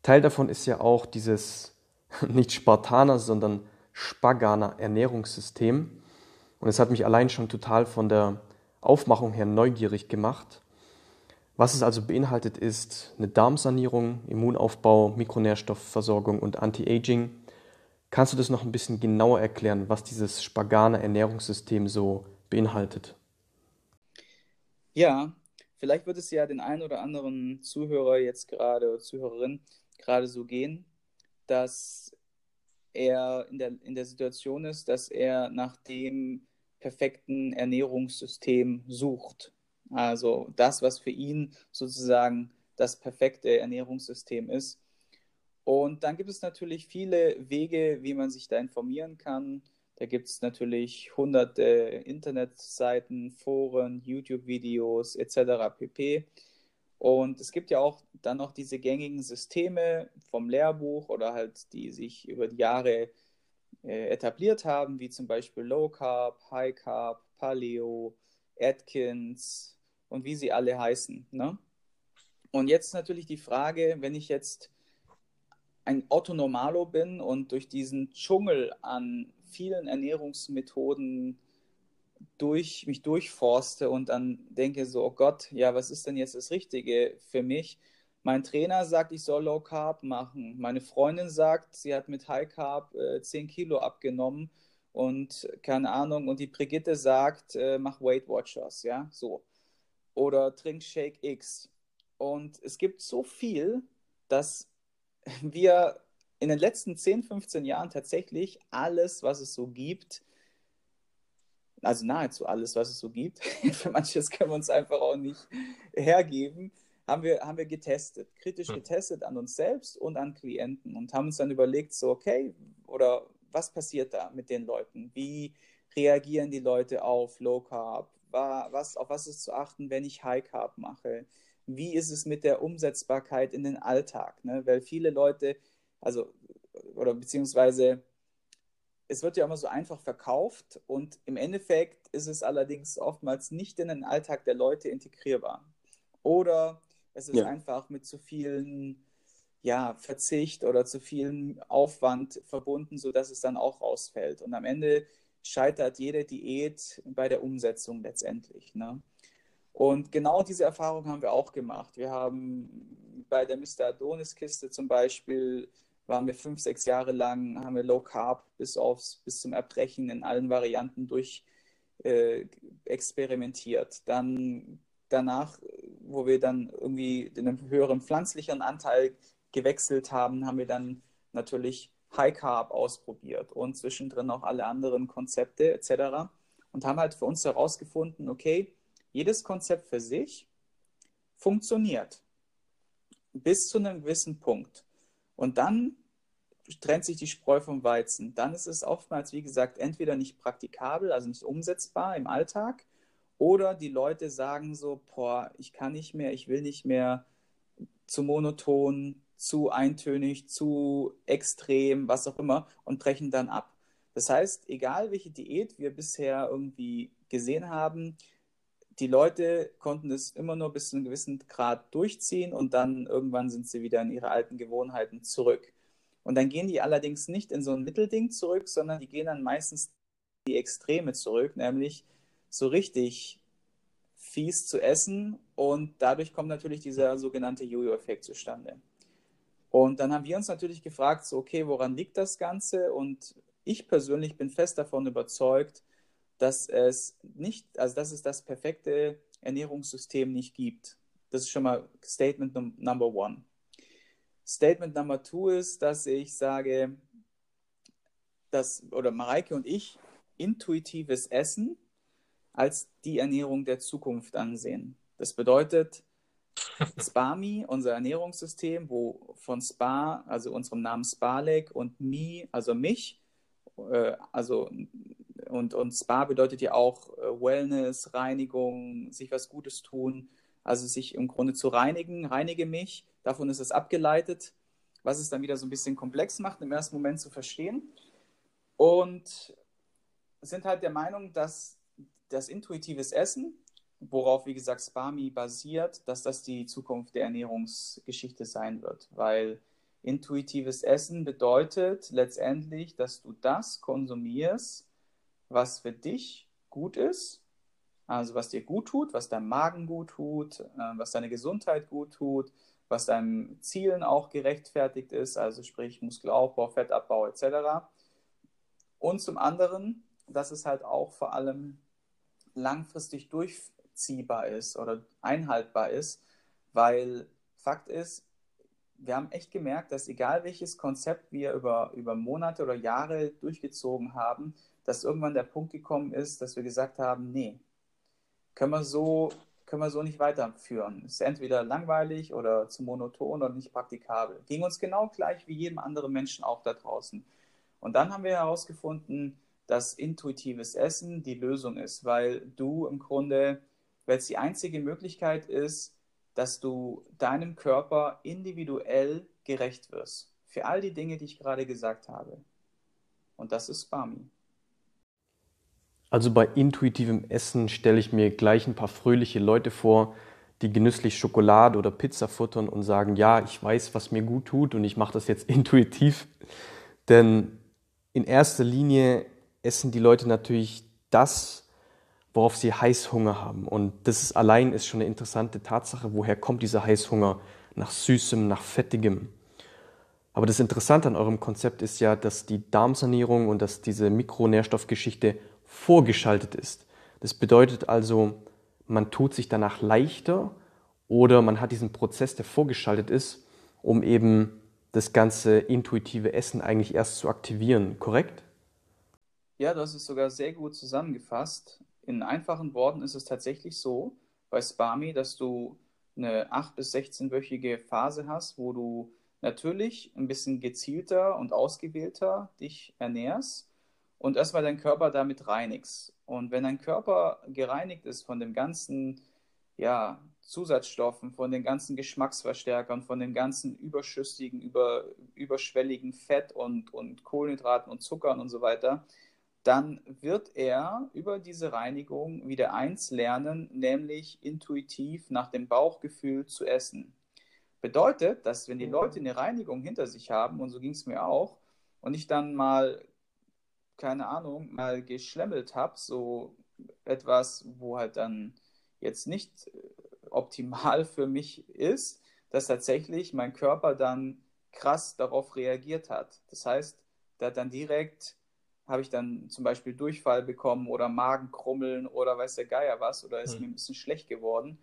Teil davon ist ja auch dieses [LAUGHS] nicht Spartaner, sondern Spaganer Ernährungssystem. Und es hat mich allein schon total von der Aufmachung her neugierig gemacht. Was es also beinhaltet, ist eine Darmsanierung, Immunaufbau, Mikronährstoffversorgung und Anti-Aging. Kannst du das noch ein bisschen genauer erklären, was dieses Spaganer Ernährungssystem so beinhaltet? Ja, vielleicht wird es ja den einen oder anderen Zuhörer jetzt gerade Zuhörerin gerade so gehen, dass er in der, in der Situation ist, dass er nach dem perfekten Ernährungssystem sucht. Also das, was für ihn sozusagen das perfekte Ernährungssystem ist. Und dann gibt es natürlich viele Wege, wie man sich da informieren kann. Da gibt es natürlich hunderte Internetseiten, Foren, YouTube-Videos etc. pp. Und es gibt ja auch dann noch diese gängigen Systeme vom Lehrbuch oder halt die sich über die Jahre äh, etabliert haben, wie zum Beispiel Low Carb, High Carb, Paleo, Atkins und wie sie alle heißen. Ne? Und jetzt natürlich die Frage, wenn ich jetzt ein Otto Normalo bin und durch diesen Dschungel an vielen Ernährungsmethoden durch mich durchforste und dann denke so, oh Gott, ja, was ist denn jetzt das Richtige für mich? Mein Trainer sagt, ich soll Low Carb machen. Meine Freundin sagt, sie hat mit High Carb äh, 10 Kilo abgenommen und keine Ahnung. Und die Brigitte sagt, äh, mach Weight Watchers, ja, so. Oder trink Shake X. Und es gibt so viel, dass wir in den letzten 10, 15 Jahren tatsächlich alles, was es so gibt, also nahezu alles, was es so gibt, [LAUGHS] für manches können wir uns einfach auch nicht hergeben, haben wir, haben wir getestet, kritisch hm. getestet an uns selbst und an Klienten und haben uns dann überlegt, so, okay, oder was passiert da mit den Leuten? Wie reagieren die Leute auf Low Carb? Was, auf was ist zu achten, wenn ich High Carb mache? Wie ist es mit der Umsetzbarkeit in den Alltag? Ne? Weil viele Leute, also, oder beziehungsweise, es wird ja immer so einfach verkauft und im Endeffekt ist es allerdings oftmals nicht in den Alltag der Leute integrierbar. Oder es ist ja. einfach mit zu vielen ja, Verzicht oder zu viel Aufwand verbunden, sodass es dann auch rausfällt. Und am Ende scheitert jede Diät bei der Umsetzung letztendlich. Ne? Und genau diese Erfahrung haben wir auch gemacht. Wir haben bei der Mr. Adonis-Kiste zum Beispiel, waren wir fünf, sechs Jahre lang, haben wir Low Carb bis, aufs, bis zum Erbrechen in allen Varianten durch äh, experimentiert. Dann danach, wo wir dann irgendwie einen höheren pflanzlichen Anteil gewechselt haben, haben wir dann natürlich High Carb ausprobiert und zwischendrin auch alle anderen Konzepte etc. Und haben halt für uns herausgefunden, okay, jedes Konzept für sich funktioniert bis zu einem gewissen Punkt. Und dann trennt sich die Spreu vom Weizen. Dann ist es oftmals, wie gesagt, entweder nicht praktikabel, also nicht umsetzbar im Alltag, oder die Leute sagen so, boah, ich kann nicht mehr, ich will nicht mehr zu monoton, zu eintönig, zu extrem, was auch immer, und brechen dann ab. Das heißt, egal welche Diät wir bisher irgendwie gesehen haben, die Leute konnten es immer nur bis zu einem gewissen Grad durchziehen und dann irgendwann sind sie wieder in ihre alten Gewohnheiten zurück. Und dann gehen die allerdings nicht in so ein Mittelding zurück, sondern die gehen dann meistens die Extreme zurück, nämlich so richtig fies zu essen und dadurch kommt natürlich dieser sogenannte Jojo-Effekt zustande. Und dann haben wir uns natürlich gefragt, so, okay, woran liegt das Ganze? Und ich persönlich bin fest davon überzeugt, dass es nicht, also dass es das perfekte Ernährungssystem nicht gibt. Das ist schon mal Statement Number One. Statement Number Two ist, dass ich sage, dass, oder Mareike und ich intuitives Essen als die Ernährung der Zukunft ansehen. Das bedeutet, SPAMI, [LAUGHS] unser Ernährungssystem, wo von SPA, also unserem Namen SPALEC und MI, also mich, äh, also und, und SPA bedeutet ja auch äh, Wellness, Reinigung, sich was Gutes tun, also sich im Grunde zu reinigen, reinige mich, davon ist es abgeleitet, was es dann wieder so ein bisschen komplex macht, im ersten Moment zu verstehen. Und sind halt der Meinung, dass das intuitives Essen, worauf, wie gesagt, Spami basiert, dass das die Zukunft der Ernährungsgeschichte sein wird. Weil intuitives Essen bedeutet letztendlich, dass du das konsumierst, was für dich gut ist, also was dir gut tut, was deinem Magen gut tut, äh, was deine Gesundheit gut tut, was deinen Zielen auch gerechtfertigt ist, also sprich Muskelaufbau, Fettabbau etc. Und zum anderen, dass es halt auch vor allem langfristig durchziehbar ist oder einhaltbar ist, weil Fakt ist, wir haben echt gemerkt, dass egal welches Konzept wir über, über Monate oder Jahre durchgezogen haben, dass irgendwann der Punkt gekommen ist, dass wir gesagt haben, nee, können wir so, können wir so nicht weiterführen. Ist entweder langweilig oder zu monoton oder nicht praktikabel. Ging uns genau gleich wie jedem anderen Menschen auch da draußen. Und dann haben wir herausgefunden, dass intuitives Essen die Lösung ist, weil du im Grunde, weil es die einzige Möglichkeit ist, dass du deinem Körper individuell gerecht wirst. Für all die Dinge, die ich gerade gesagt habe. Und das ist Spami. Also bei intuitivem Essen stelle ich mir gleich ein paar fröhliche Leute vor, die genüsslich Schokolade oder Pizza futtern und sagen, ja, ich weiß, was mir gut tut und ich mache das jetzt [LAUGHS] intuitiv. Denn in erster Linie essen die Leute natürlich das, worauf sie Heißhunger haben. Und das ist allein ist schon eine interessante Tatsache, woher kommt dieser Heißhunger nach Süßem, nach Fettigem. Aber das Interessante an eurem Konzept ist ja, dass die Darmsanierung und dass diese Mikronährstoffgeschichte vorgeschaltet ist. Das bedeutet also, man tut sich danach leichter oder man hat diesen Prozess, der vorgeschaltet ist um eben das ganze intuitive Essen eigentlich erst zu aktivieren, korrekt? Ja, hast es sogar sehr gut zusammengefasst. In einfachen Worten ist es tatsächlich so bei Spami, dass du eine 8- bis 16-wöchige Phase hast, wo du natürlich ein bisschen gezielter und ausgewählter dich ernährst und erstmal deinen Körper damit reinigst. Und wenn dein Körper gereinigt ist von dem ganzen ja, Zusatzstoffen, von den ganzen Geschmacksverstärkern, von dem ganzen überschüssigen, über, überschwelligen Fett und, und Kohlenhydraten und Zuckern und so weiter, dann wird er über diese Reinigung wieder eins lernen, nämlich intuitiv nach dem Bauchgefühl zu essen. Bedeutet, dass wenn die Leute eine Reinigung hinter sich haben, und so ging es mir auch, und ich dann mal, keine Ahnung, mal geschlemmelt habe, so etwas, wo halt dann jetzt nicht äh, optimal [LAUGHS] für mich ist, dass tatsächlich mein Körper dann krass darauf reagiert hat. Das heißt, der hat dann direkt habe ich dann zum Beispiel Durchfall bekommen oder Magenkrummeln oder weiß der Geier was oder ist mhm. mir ein bisschen schlecht geworden.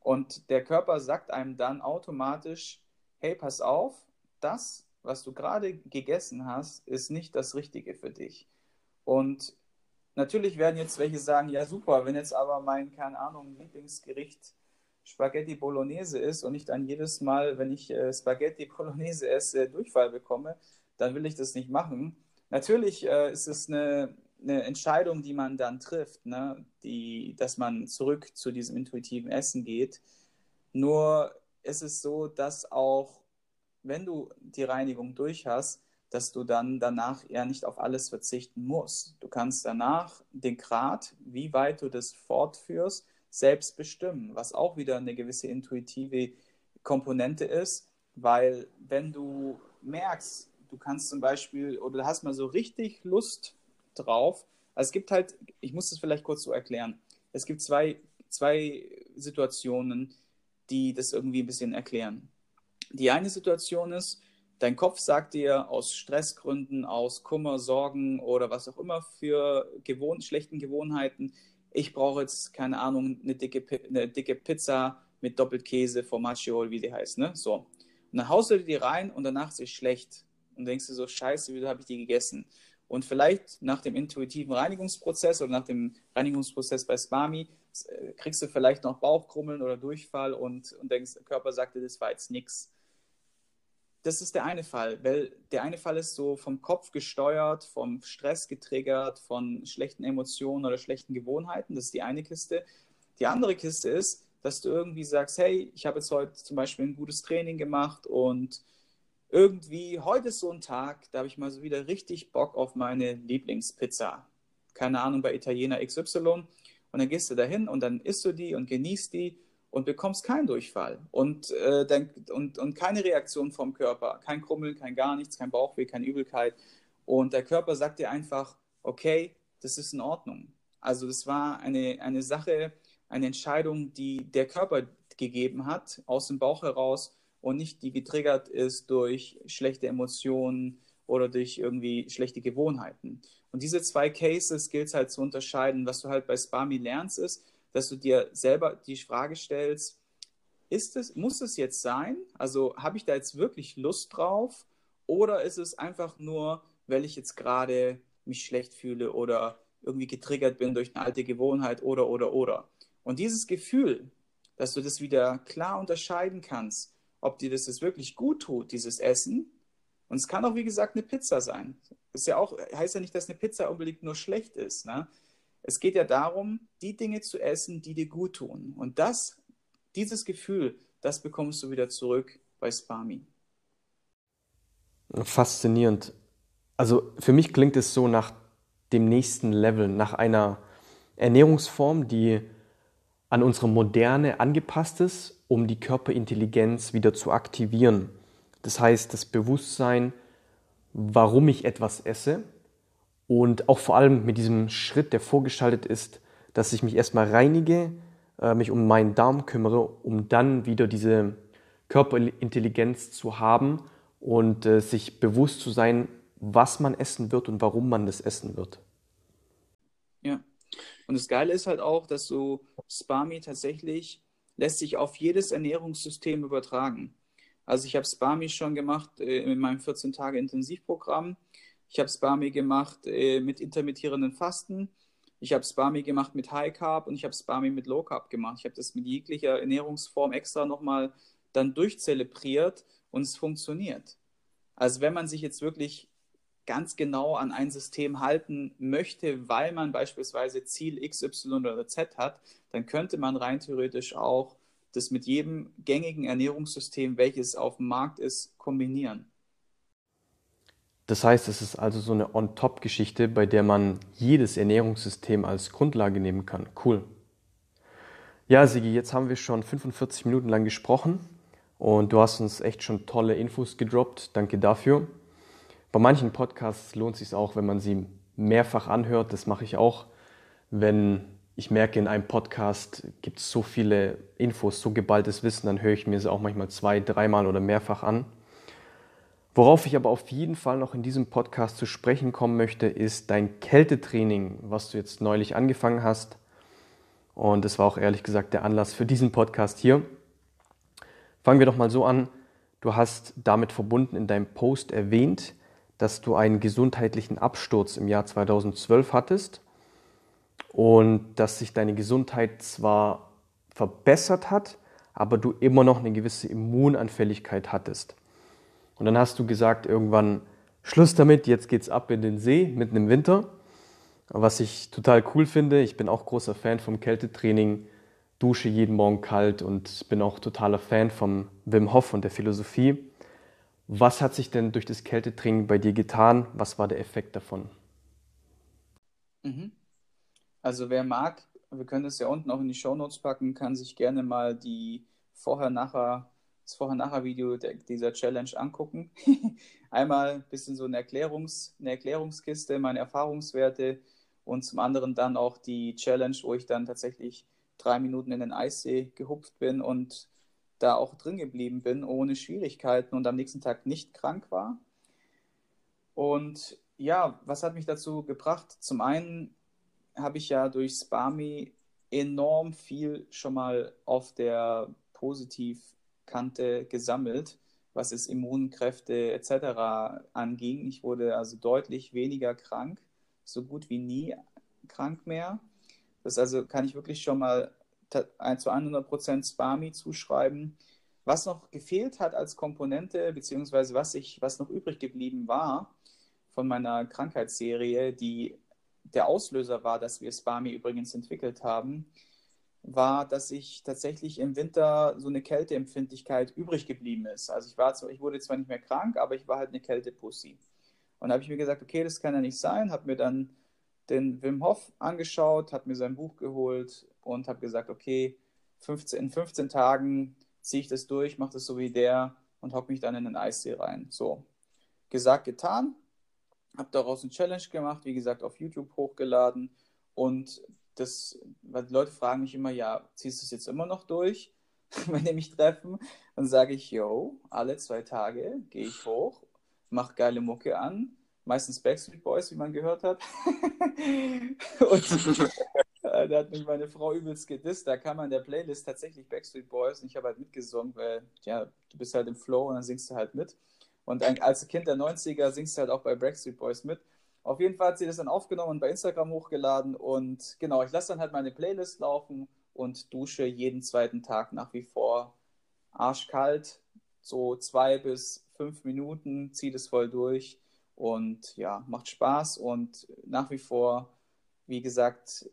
Und der Körper sagt einem dann automatisch, hey, pass auf, das, was du gerade gegessen hast, ist nicht das Richtige für dich. Und natürlich werden jetzt welche sagen, ja super, wenn jetzt aber mein, keine Ahnung, Lieblingsgericht Spaghetti Bolognese ist und ich dann jedes Mal, wenn ich äh, Spaghetti Bolognese esse, Durchfall bekomme, dann will ich das nicht machen. Natürlich äh, ist es eine, eine, Entscheidung, die man dann trifft, ne? die, dass man zurück zu diesem intuitiven Essen geht. Nur ist es so, dass auch, wenn du die Reinigung durch hast, dass du dann danach eher nicht auf alles verzichten musst. Du kannst danach den Grad, wie weit du das fortführst, selbst bestimmen, was auch wieder eine gewisse intuitive Komponente ist, weil wenn du merkst, du kannst zum Beispiel, oder du hast mal so richtig Lust drauf. Also es gibt halt, ich muss das vielleicht kurz so erklären. Es gibt zwei, zwei Situationen, die das irgendwie ein bisschen erklären. Die eine Situation ist, dein Kopf sagt dir aus Stressgründen, aus Kummer, Sorgen oder was auch immer für gewohn schlechten Gewohnheiten, ich brauche jetzt, keine Ahnung, eine dicke, eine dicke Pizza mit Doppelkäse, Formaggio, wie die heißt, ne? So. Und dann haust du die rein und danach ist es schlecht und denkst du so, scheiße, wieso habe ich die gegessen? Und vielleicht nach dem intuitiven Reinigungsprozess oder nach dem Reinigungsprozess bei Spami äh, kriegst du vielleicht noch Bauchkrummeln oder Durchfall und, und denkst, der Körper sagte, das war jetzt nichts. Das ist der eine Fall, weil der eine Fall ist so vom Kopf gesteuert, vom Stress getriggert, von schlechten Emotionen oder schlechten Gewohnheiten. Das ist die eine Kiste. Die andere Kiste ist, dass du irgendwie sagst, hey, ich habe jetzt heute zum Beispiel ein gutes Training gemacht und irgendwie, heute ist so ein Tag, da habe ich mal so wieder richtig Bock auf meine Lieblingspizza. Keine Ahnung, bei Italiener XY. Und dann gehst du dahin und dann isst du die und genießt die und bekommst keinen Durchfall und, äh, dann, und, und keine Reaktion vom Körper. Kein Krummeln, kein gar nichts, kein Bauchweh, keine Übelkeit. Und der Körper sagt dir einfach, okay, das ist in Ordnung. Also das war eine, eine Sache, eine Entscheidung, die der Körper gegeben hat, aus dem Bauch heraus und nicht die getriggert ist durch schlechte Emotionen oder durch irgendwie schlechte Gewohnheiten. Und diese zwei Cases gilt es halt zu unterscheiden. Was du halt bei Spami lernst, ist, dass du dir selber die Frage stellst, ist es, muss es jetzt sein? Also habe ich da jetzt wirklich Lust drauf? Oder ist es einfach nur, weil ich jetzt gerade mich schlecht fühle oder irgendwie getriggert bin durch eine alte Gewohnheit oder, oder, oder. Und dieses Gefühl, dass du das wieder klar unterscheiden kannst, ob dir das jetzt wirklich gut tut, dieses Essen. Und es kann auch, wie gesagt, eine Pizza sein. Das ja heißt ja nicht, dass eine Pizza unbedingt nur schlecht ist. Ne? Es geht ja darum, die Dinge zu essen, die dir gut tun. Und das, dieses Gefühl, das bekommst du wieder zurück bei Spami. Faszinierend. Also für mich klingt es so nach dem nächsten Level, nach einer Ernährungsform, die an unsere Moderne angepasst ist um die Körperintelligenz wieder zu aktivieren. Das heißt, das Bewusstsein, warum ich etwas esse und auch vor allem mit diesem Schritt, der vorgeschaltet ist, dass ich mich erstmal reinige, äh, mich um meinen Darm kümmere, um dann wieder diese Körperintelligenz zu haben und äh, sich bewusst zu sein, was man essen wird und warum man das essen wird. Ja. Und das Geile ist halt auch, dass so Spami tatsächlich lässt sich auf jedes Ernährungssystem übertragen. Also ich habe Spami schon gemacht äh, in meinem 14-Tage-Intensivprogramm. Ich habe Spami gemacht äh, mit intermittierenden Fasten. Ich habe Spami gemacht mit High Carb und ich habe Spami mit Low Carb gemacht. Ich habe das mit jeglicher Ernährungsform extra nochmal dann durchzelebriert und es funktioniert. Also wenn man sich jetzt wirklich ganz genau an ein System halten möchte, weil man beispielsweise Ziel X, Y oder Z hat, dann könnte man rein theoretisch auch das mit jedem gängigen Ernährungssystem, welches auf dem Markt ist, kombinieren. Das heißt, es ist also so eine On-Top-Geschichte, bei der man jedes Ernährungssystem als Grundlage nehmen kann. Cool. Ja, Sigi, jetzt haben wir schon 45 Minuten lang gesprochen und du hast uns echt schon tolle Infos gedroppt. Danke dafür. Bei manchen Podcasts lohnt es sich auch, wenn man sie mehrfach anhört. Das mache ich auch, wenn ich merke, in einem Podcast gibt es so viele Infos, so geballtes Wissen, dann höre ich mir sie auch manchmal zwei, dreimal oder mehrfach an. Worauf ich aber auf jeden Fall noch in diesem Podcast zu sprechen kommen möchte, ist dein Kältetraining, was du jetzt neulich angefangen hast. Und das war auch ehrlich gesagt der Anlass für diesen Podcast hier. Fangen wir doch mal so an. Du hast damit verbunden in deinem Post erwähnt, dass du einen gesundheitlichen Absturz im Jahr 2012 hattest und dass sich deine Gesundheit zwar verbessert hat, aber du immer noch eine gewisse Immunanfälligkeit hattest. Und dann hast du gesagt, irgendwann Schluss damit, jetzt geht's ab in den See mitten im Winter. Was ich total cool finde, ich bin auch großer Fan vom Kältetraining, dusche jeden Morgen kalt und bin auch totaler Fan vom Wim Hof und der Philosophie. Was hat sich denn durch das Kältetraining bei dir getan? Was war der Effekt davon? Mhm. Also wer mag, wir können das ja unten auch in die Show Notes packen, kann sich gerne mal die vorher-nachher, das Vorher-Nachher-Video dieser Challenge angucken. [LAUGHS] Einmal ein bisschen so eine, Erklärungs-, eine Erklärungskiste, meine Erfahrungswerte und zum anderen dann auch die Challenge, wo ich dann tatsächlich drei Minuten in den Eissee gehupft bin und da auch drin geblieben bin, ohne Schwierigkeiten und am nächsten Tag nicht krank war. Und ja, was hat mich dazu gebracht? Zum einen habe ich ja durch Spami enorm viel schon mal auf der Positivkante gesammelt, was es Immunkräfte etc. anging. Ich wurde also deutlich weniger krank, so gut wie nie krank mehr. Das also kann ich wirklich schon mal zu 100% Spami zuschreiben. Was noch gefehlt hat als Komponente, beziehungsweise was, ich, was noch übrig geblieben war von meiner Krankheitsserie, die der Auslöser war, dass wir Spami übrigens entwickelt haben, war, dass ich tatsächlich im Winter so eine Kälteempfindlichkeit übrig geblieben ist. Also ich war zwar, ich wurde zwar nicht mehr krank, aber ich war halt eine Kältepussy. Und da habe ich mir gesagt, okay, das kann ja nicht sein, habe mir dann den Wim Hof angeschaut, habe mir sein Buch geholt und habe gesagt, okay, 15, in 15 Tagen ziehe ich das durch, mache das so wie der und hocke mich dann in den Eissee rein. So, gesagt, getan. Habe daraus eine Challenge gemacht, wie gesagt, auf YouTube hochgeladen. Und das, weil die Leute fragen mich immer, ja, ziehst du es jetzt immer noch durch, [LAUGHS] wenn die mich treffen? Dann sage ich, yo, alle zwei Tage gehe ich hoch, mache geile Mucke an, meistens Backstreet Boys, wie man gehört hat. [LAUGHS] und [LAUGHS] äh, da hat mich meine Frau übelst gedisst. Da kam an der Playlist tatsächlich Backstreet Boys und ich habe halt mitgesungen, weil, ja, du bist halt im Flow und dann singst du halt mit. Und als Kind der 90er singst du halt auch bei Backstreet Boys mit. Auf jeden Fall hat sie das dann aufgenommen und bei Instagram hochgeladen. Und genau, ich lasse dann halt meine Playlist laufen und dusche jeden zweiten Tag nach wie vor arschkalt. So zwei bis fünf Minuten, ziehe das voll durch. Und ja, macht Spaß und nach wie vor, wie gesagt,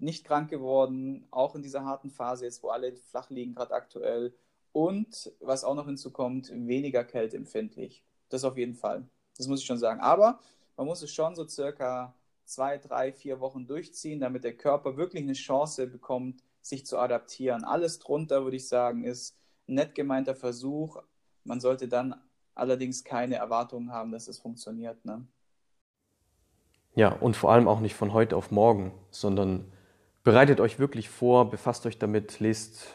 nicht krank geworden, auch in dieser harten Phase jetzt, wo alle flach liegen, gerade aktuell. Und was auch noch hinzukommt, weniger kälteempfindlich. Das auf jeden Fall. Das muss ich schon sagen. Aber man muss es schon so circa zwei, drei, vier Wochen durchziehen, damit der Körper wirklich eine Chance bekommt, sich zu adaptieren. Alles drunter, würde ich sagen, ist ein nett gemeinter Versuch. Man sollte dann allerdings keine Erwartungen haben, dass es funktioniert. Ne? Ja, und vor allem auch nicht von heute auf morgen, sondern bereitet euch wirklich vor, befasst euch damit, lest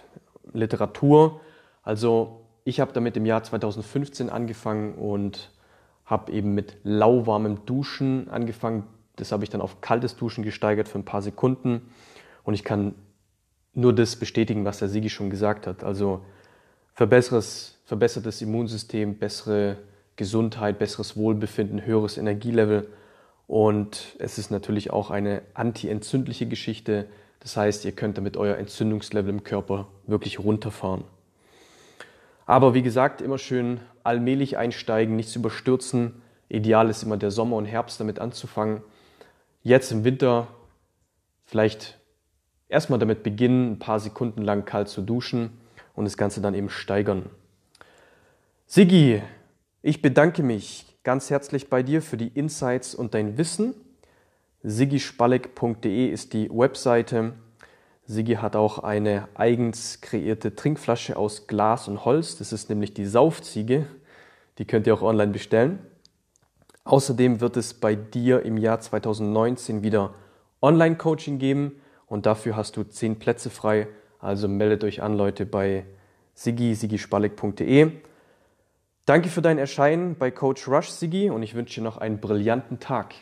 Literatur, also ich habe damit im Jahr 2015 angefangen und habe eben mit lauwarmem Duschen angefangen. Das habe ich dann auf kaltes Duschen gesteigert für ein paar Sekunden. Und ich kann nur das bestätigen, was der Sigi schon gesagt hat. Also verbessertes Immunsystem, bessere Gesundheit, besseres Wohlbefinden, höheres Energielevel. Und es ist natürlich auch eine antientzündliche Geschichte. Das heißt, ihr könnt damit euer Entzündungslevel im Körper wirklich runterfahren. Aber wie gesagt, immer schön allmählich einsteigen, nichts überstürzen. Ideal ist immer der Sommer und Herbst damit anzufangen. Jetzt im Winter vielleicht erstmal damit beginnen, ein paar Sekunden lang kalt zu duschen und das Ganze dann eben steigern. Sigi, ich bedanke mich ganz herzlich bei dir für die Insights und dein Wissen. sigispalek.de ist die Webseite. Sigi hat auch eine eigens kreierte Trinkflasche aus Glas und Holz. Das ist nämlich die Saufziege. Die könnt ihr auch online bestellen. Außerdem wird es bei dir im Jahr 2019 wieder Online-Coaching geben und dafür hast du 10 Plätze frei. Also meldet euch an, Leute, bei sigi, sigispalek.de. Danke für dein Erscheinen bei Coach Rush, Sigi, und ich wünsche dir noch einen brillanten Tag.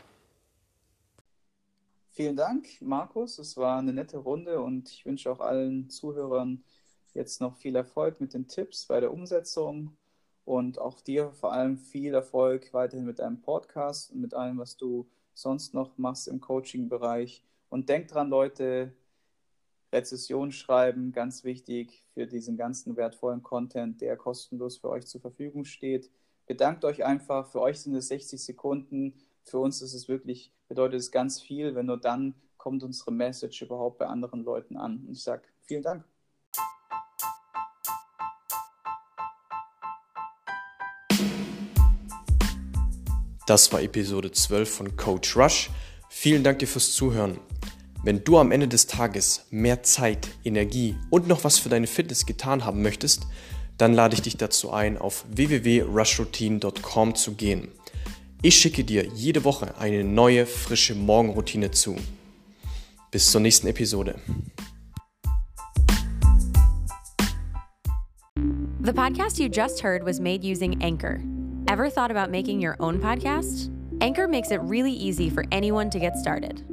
Vielen Dank, Markus. Es war eine nette Runde und ich wünsche auch allen Zuhörern jetzt noch viel Erfolg mit den Tipps bei der Umsetzung und auch dir vor allem viel Erfolg weiterhin mit deinem Podcast und mit allem, was du sonst noch machst im Coaching-Bereich. Und denk dran, Leute, Rezession schreiben, ganz wichtig für diesen ganzen wertvollen Content, der kostenlos für euch zur Verfügung steht. Bedankt euch einfach. Für euch sind es 60 Sekunden für uns ist es wirklich, bedeutet es ganz viel, wenn nur dann kommt unsere Message überhaupt bei anderen Leuten an. Und ich sage vielen Dank. Das war Episode 12 von Coach Rush. Vielen Dank dir fürs Zuhören. Wenn du am Ende des Tages mehr Zeit, Energie und noch was für deine Fitness getan haben möchtest, dann lade ich dich dazu ein, auf www.rushroutine.com zu gehen. Ich schicke dir jede Woche eine neue, frische Morgenroutine zu. Bis zur nächsten Episode. The podcast you just heard was made using Anchor. Ever thought about making your own podcast? Anchor makes it really easy for anyone to get started.